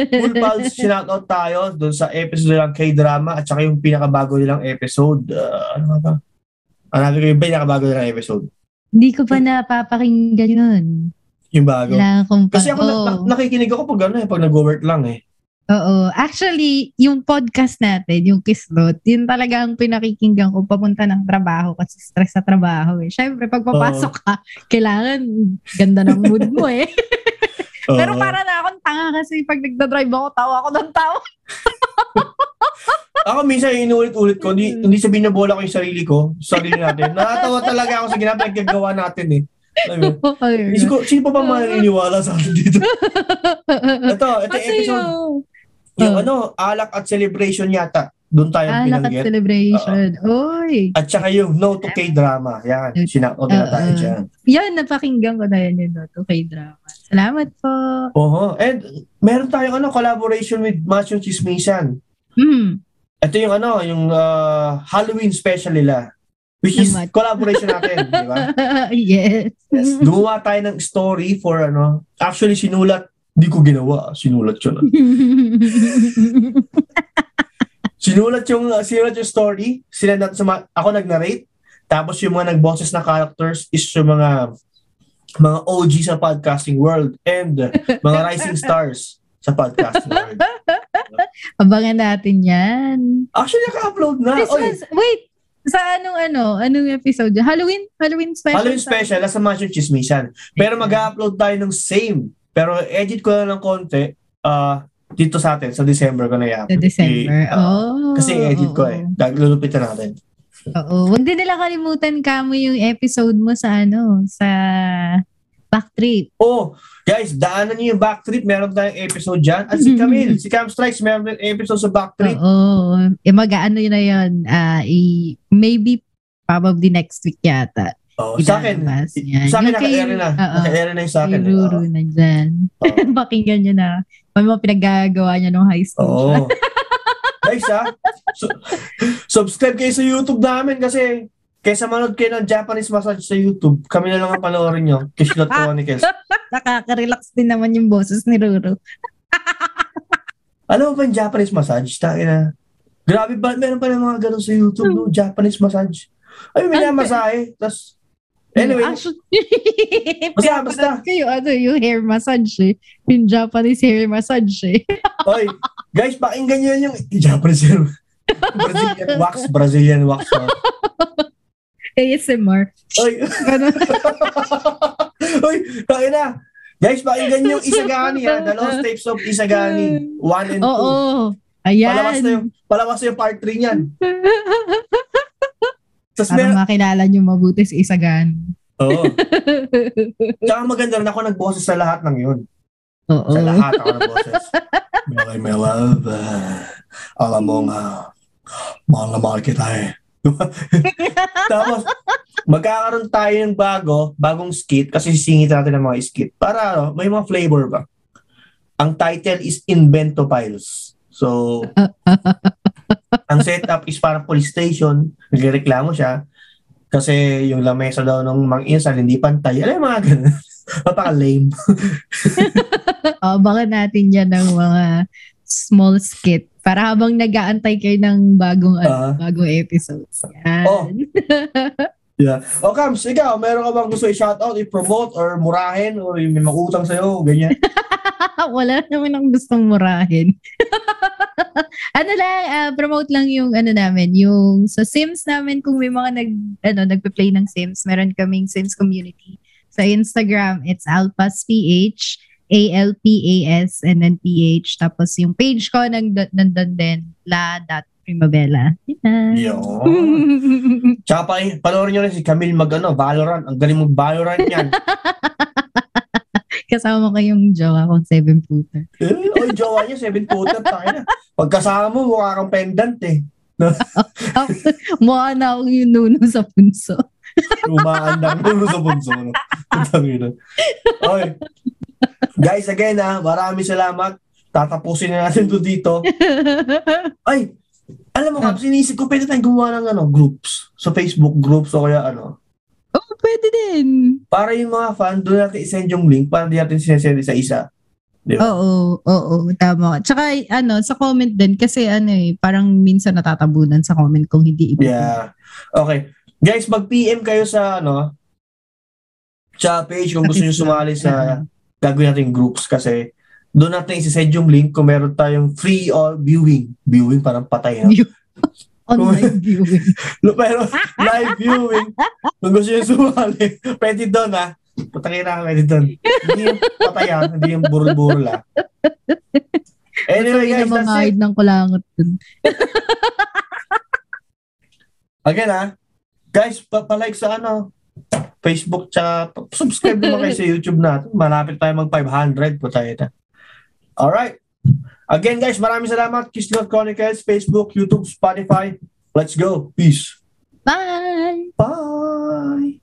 Cool Pals, sinat-out tayo doon sa episode nilang K-drama at saka yung pinakabago nilang episode. Uh, ano nga ba? Hanapin ko yung pinakabago nilang episode. Hindi ko pa napapakinggan yun. Yung bago. Kailangan kong pa. Kasi ako, na- Oo. na- nakikinig ako pag ano eh, pag nag-work lang eh. Oo. Actually, yung podcast natin, yung Kislot, yun talaga ang pinakikinggan ko papunta ng trabaho kasi stress sa trabaho eh. Siyempre, pag papasok ka, kailangan ganda ng mood mo eh. Pero para na akong tanga kasi pag nagdadrive ako, tawa ako ng tawa. Ako minsan inulit-ulit ko, hindi, hindi sa binabola ko yung sarili ko, sarili natin. Nakatawa talaga ako sa ginagawa natin eh. Alam mo? Isip ko, sino pa ba maniniwala sa atin dito? Ito, ito yung Kasi episode, yung yung Oh. ano, alak at celebration yata. Doon tayo alak at celebration. Oy. At saka yung no to K-drama. Yan, sinakot na tayo Oo. dyan. Yan, napakinggan ko na yun yun. no, to kay drama. Salamat po. Oho. And meron tayong ano, collaboration with Macho Chismisan. Hmm. Ito yung ano, yung ah, Halloween special nila. Which is Naman. collaboration natin, di ba? yes. Yes. Gumawa tayo ng story for ano. Actually, sinulat. Hindi ko ginawa. Sinulat yun. Sinulat yung, uh, sinulat yung story. Sila nat sa ma- ako nag-narrate. Tapos yung mga nagboses na characters is yung mga mga OG sa podcasting world and uh, mga rising stars sa podcasting world. Abangan natin yan. Actually, naka-upload na. Oy, Christmas. Wait. Sa anong ano? Anong episode? Halloween? Halloween special? Halloween special, nasa Mansion Chismisan. Pero mag-upload tayo ng same. Pero edit ko lang ng konti uh, dito sa atin, sa December ko na i-upload. Sa December. I- uh, oh. Kasi edit ko eh. Lulupitan natin. Oo. Huwag din nila kalimutan ka mo yung episode mo sa ano, sa Backtrip. Oh, guys, daanan niyo yung Backtrip. Meron tayong episode dyan. At si Camille, si Cam Strikes, meron tayong episode sa Backtrip. Oo. E mag-ano yun na yun. ah, i- maybe probably next week yata. Oh, sa akin, yan. sa akin naka-air na. Oo. Naka-air na yung sa akin. Kay Ruru na dyan. Oo. Pakinggan nyo na. May mga pinaggagawa niya nung high school. Oo. guys, ha? Su- subscribe kayo sa YouTube namin kasi kaysa manood kayo ng Japanese massage sa YouTube, kami na lang ang panoorin nyo. Kishlot Chronicles. Nakaka-relax din naman yung boses ni Ruru. Alam mo ba yung Japanese massage? Tayo na. Grabe ba? Meron pa ng mga ganun sa YouTube, no? Japanese massage. Ay, may namasahe. Tapos, anyway, Actually, Basta, basta. kayo, ano, yung hair massage eh. Yung Japanese hair massage eh. oy, guys, pakinggan nyo yung Japanese hair. Brazilian wax, Brazilian wax. ASMR. Oy, oy, tayo na. Guys, pakinggan yung Isagani, ha? The Lost Tapes of Isagani. 1 and 2. Oo. Palabas na Ayan. yung, palabas na yung part 3 niyan. Tapos Para meron, makilala nyo mabuti si Isagan. oo. Tsaka maganda rin ako nagboses sa lahat ng yun. Oo. Sa lahat ako ng boses. Milay, my love. ah, alam mo nga, mahal na mahal kita eh. Tapos, magkakaroon tayo ng bago, bagong skit, kasi sisingit natin ng mga skit. Para ano, may mga flavor ba? Ang title is Invento Files. So, ang setup is parang police station. Nagreklamo siya. Kasi yung lamesa daw ng mang insal hindi pantay. Alam mo, mga ganun. Napaka-lame. Abangan natin yan ng mga small skit para habang nag-aantay kayo ng bagong Ah. bagong episodes. Yan. Oh. Yeah. O Kams, ikaw, meron ka bang gusto i-shoutout, i-promote, or murahin, or may makutang sa'yo, ganyan? Wala naman ang gustong murahin. ano lang, ah, promote lang yung ano namin, yung sa Sims namin kung may mga nag ano nagpe-play ng Sims, meron kaming Sims community. Sa Instagram, it's alpasph, A-L-P-A-S, and then PH. Tapos yung page ko nang nandun din, la.primavera. Yun. Tsaka pa, panoorin nyo rin si Camille mag, ano, Valorant. Ang galing mag Valorant yan. Kasama ko yung jowa kong seven footer. eh, oy, jowa niya, seven footer, tayo na. Pagkasama mo, mukha kang pendant eh. Mukha na akong yung nuno sa punso. Umaandang mo sa bunso. No? Tangina. Guys, again ha, maraming salamat. Tatapusin na natin to dito. Ay, alam mo, Kams, sinisip ko, pwede tayong gumawa ng ano, groups. Sa Facebook groups o kaya ano. oh, pwede din. Para yung mga fan, doon natin isend yung link para di natin sinesend sa isa. Di ba? Oo, oo, tama. Tsaka ano, sa comment din kasi ano eh, parang minsan natatabunan sa comment kung hindi iba. Yeah. Okay. Guys, mag-PM kayo sa ano, sa page kung gusto nyo sumali sa gagawin natin groups kasi doon natin isi-send yung link kung meron tayong free or viewing. Viewing parang patay na. online viewing. Pero live viewing, kung gusto nyo sumali, pwede doon ha. Putangin na pwede doon. Hindi yung patay ha, hindi yung burul-burul ha. Anyway, guys, that's it. ng kulangot dun. Again, ha? Guys, pa- palike sa ano, Facebook, tsaka subscribe naman kayo sa YouTube natin. Malapit tayo mag 500 po tayo na. Alright. Again, guys, maraming salamat. Kiss Love Chronicles, Facebook, YouTube, Spotify. Let's go. Peace. Bye! Bye!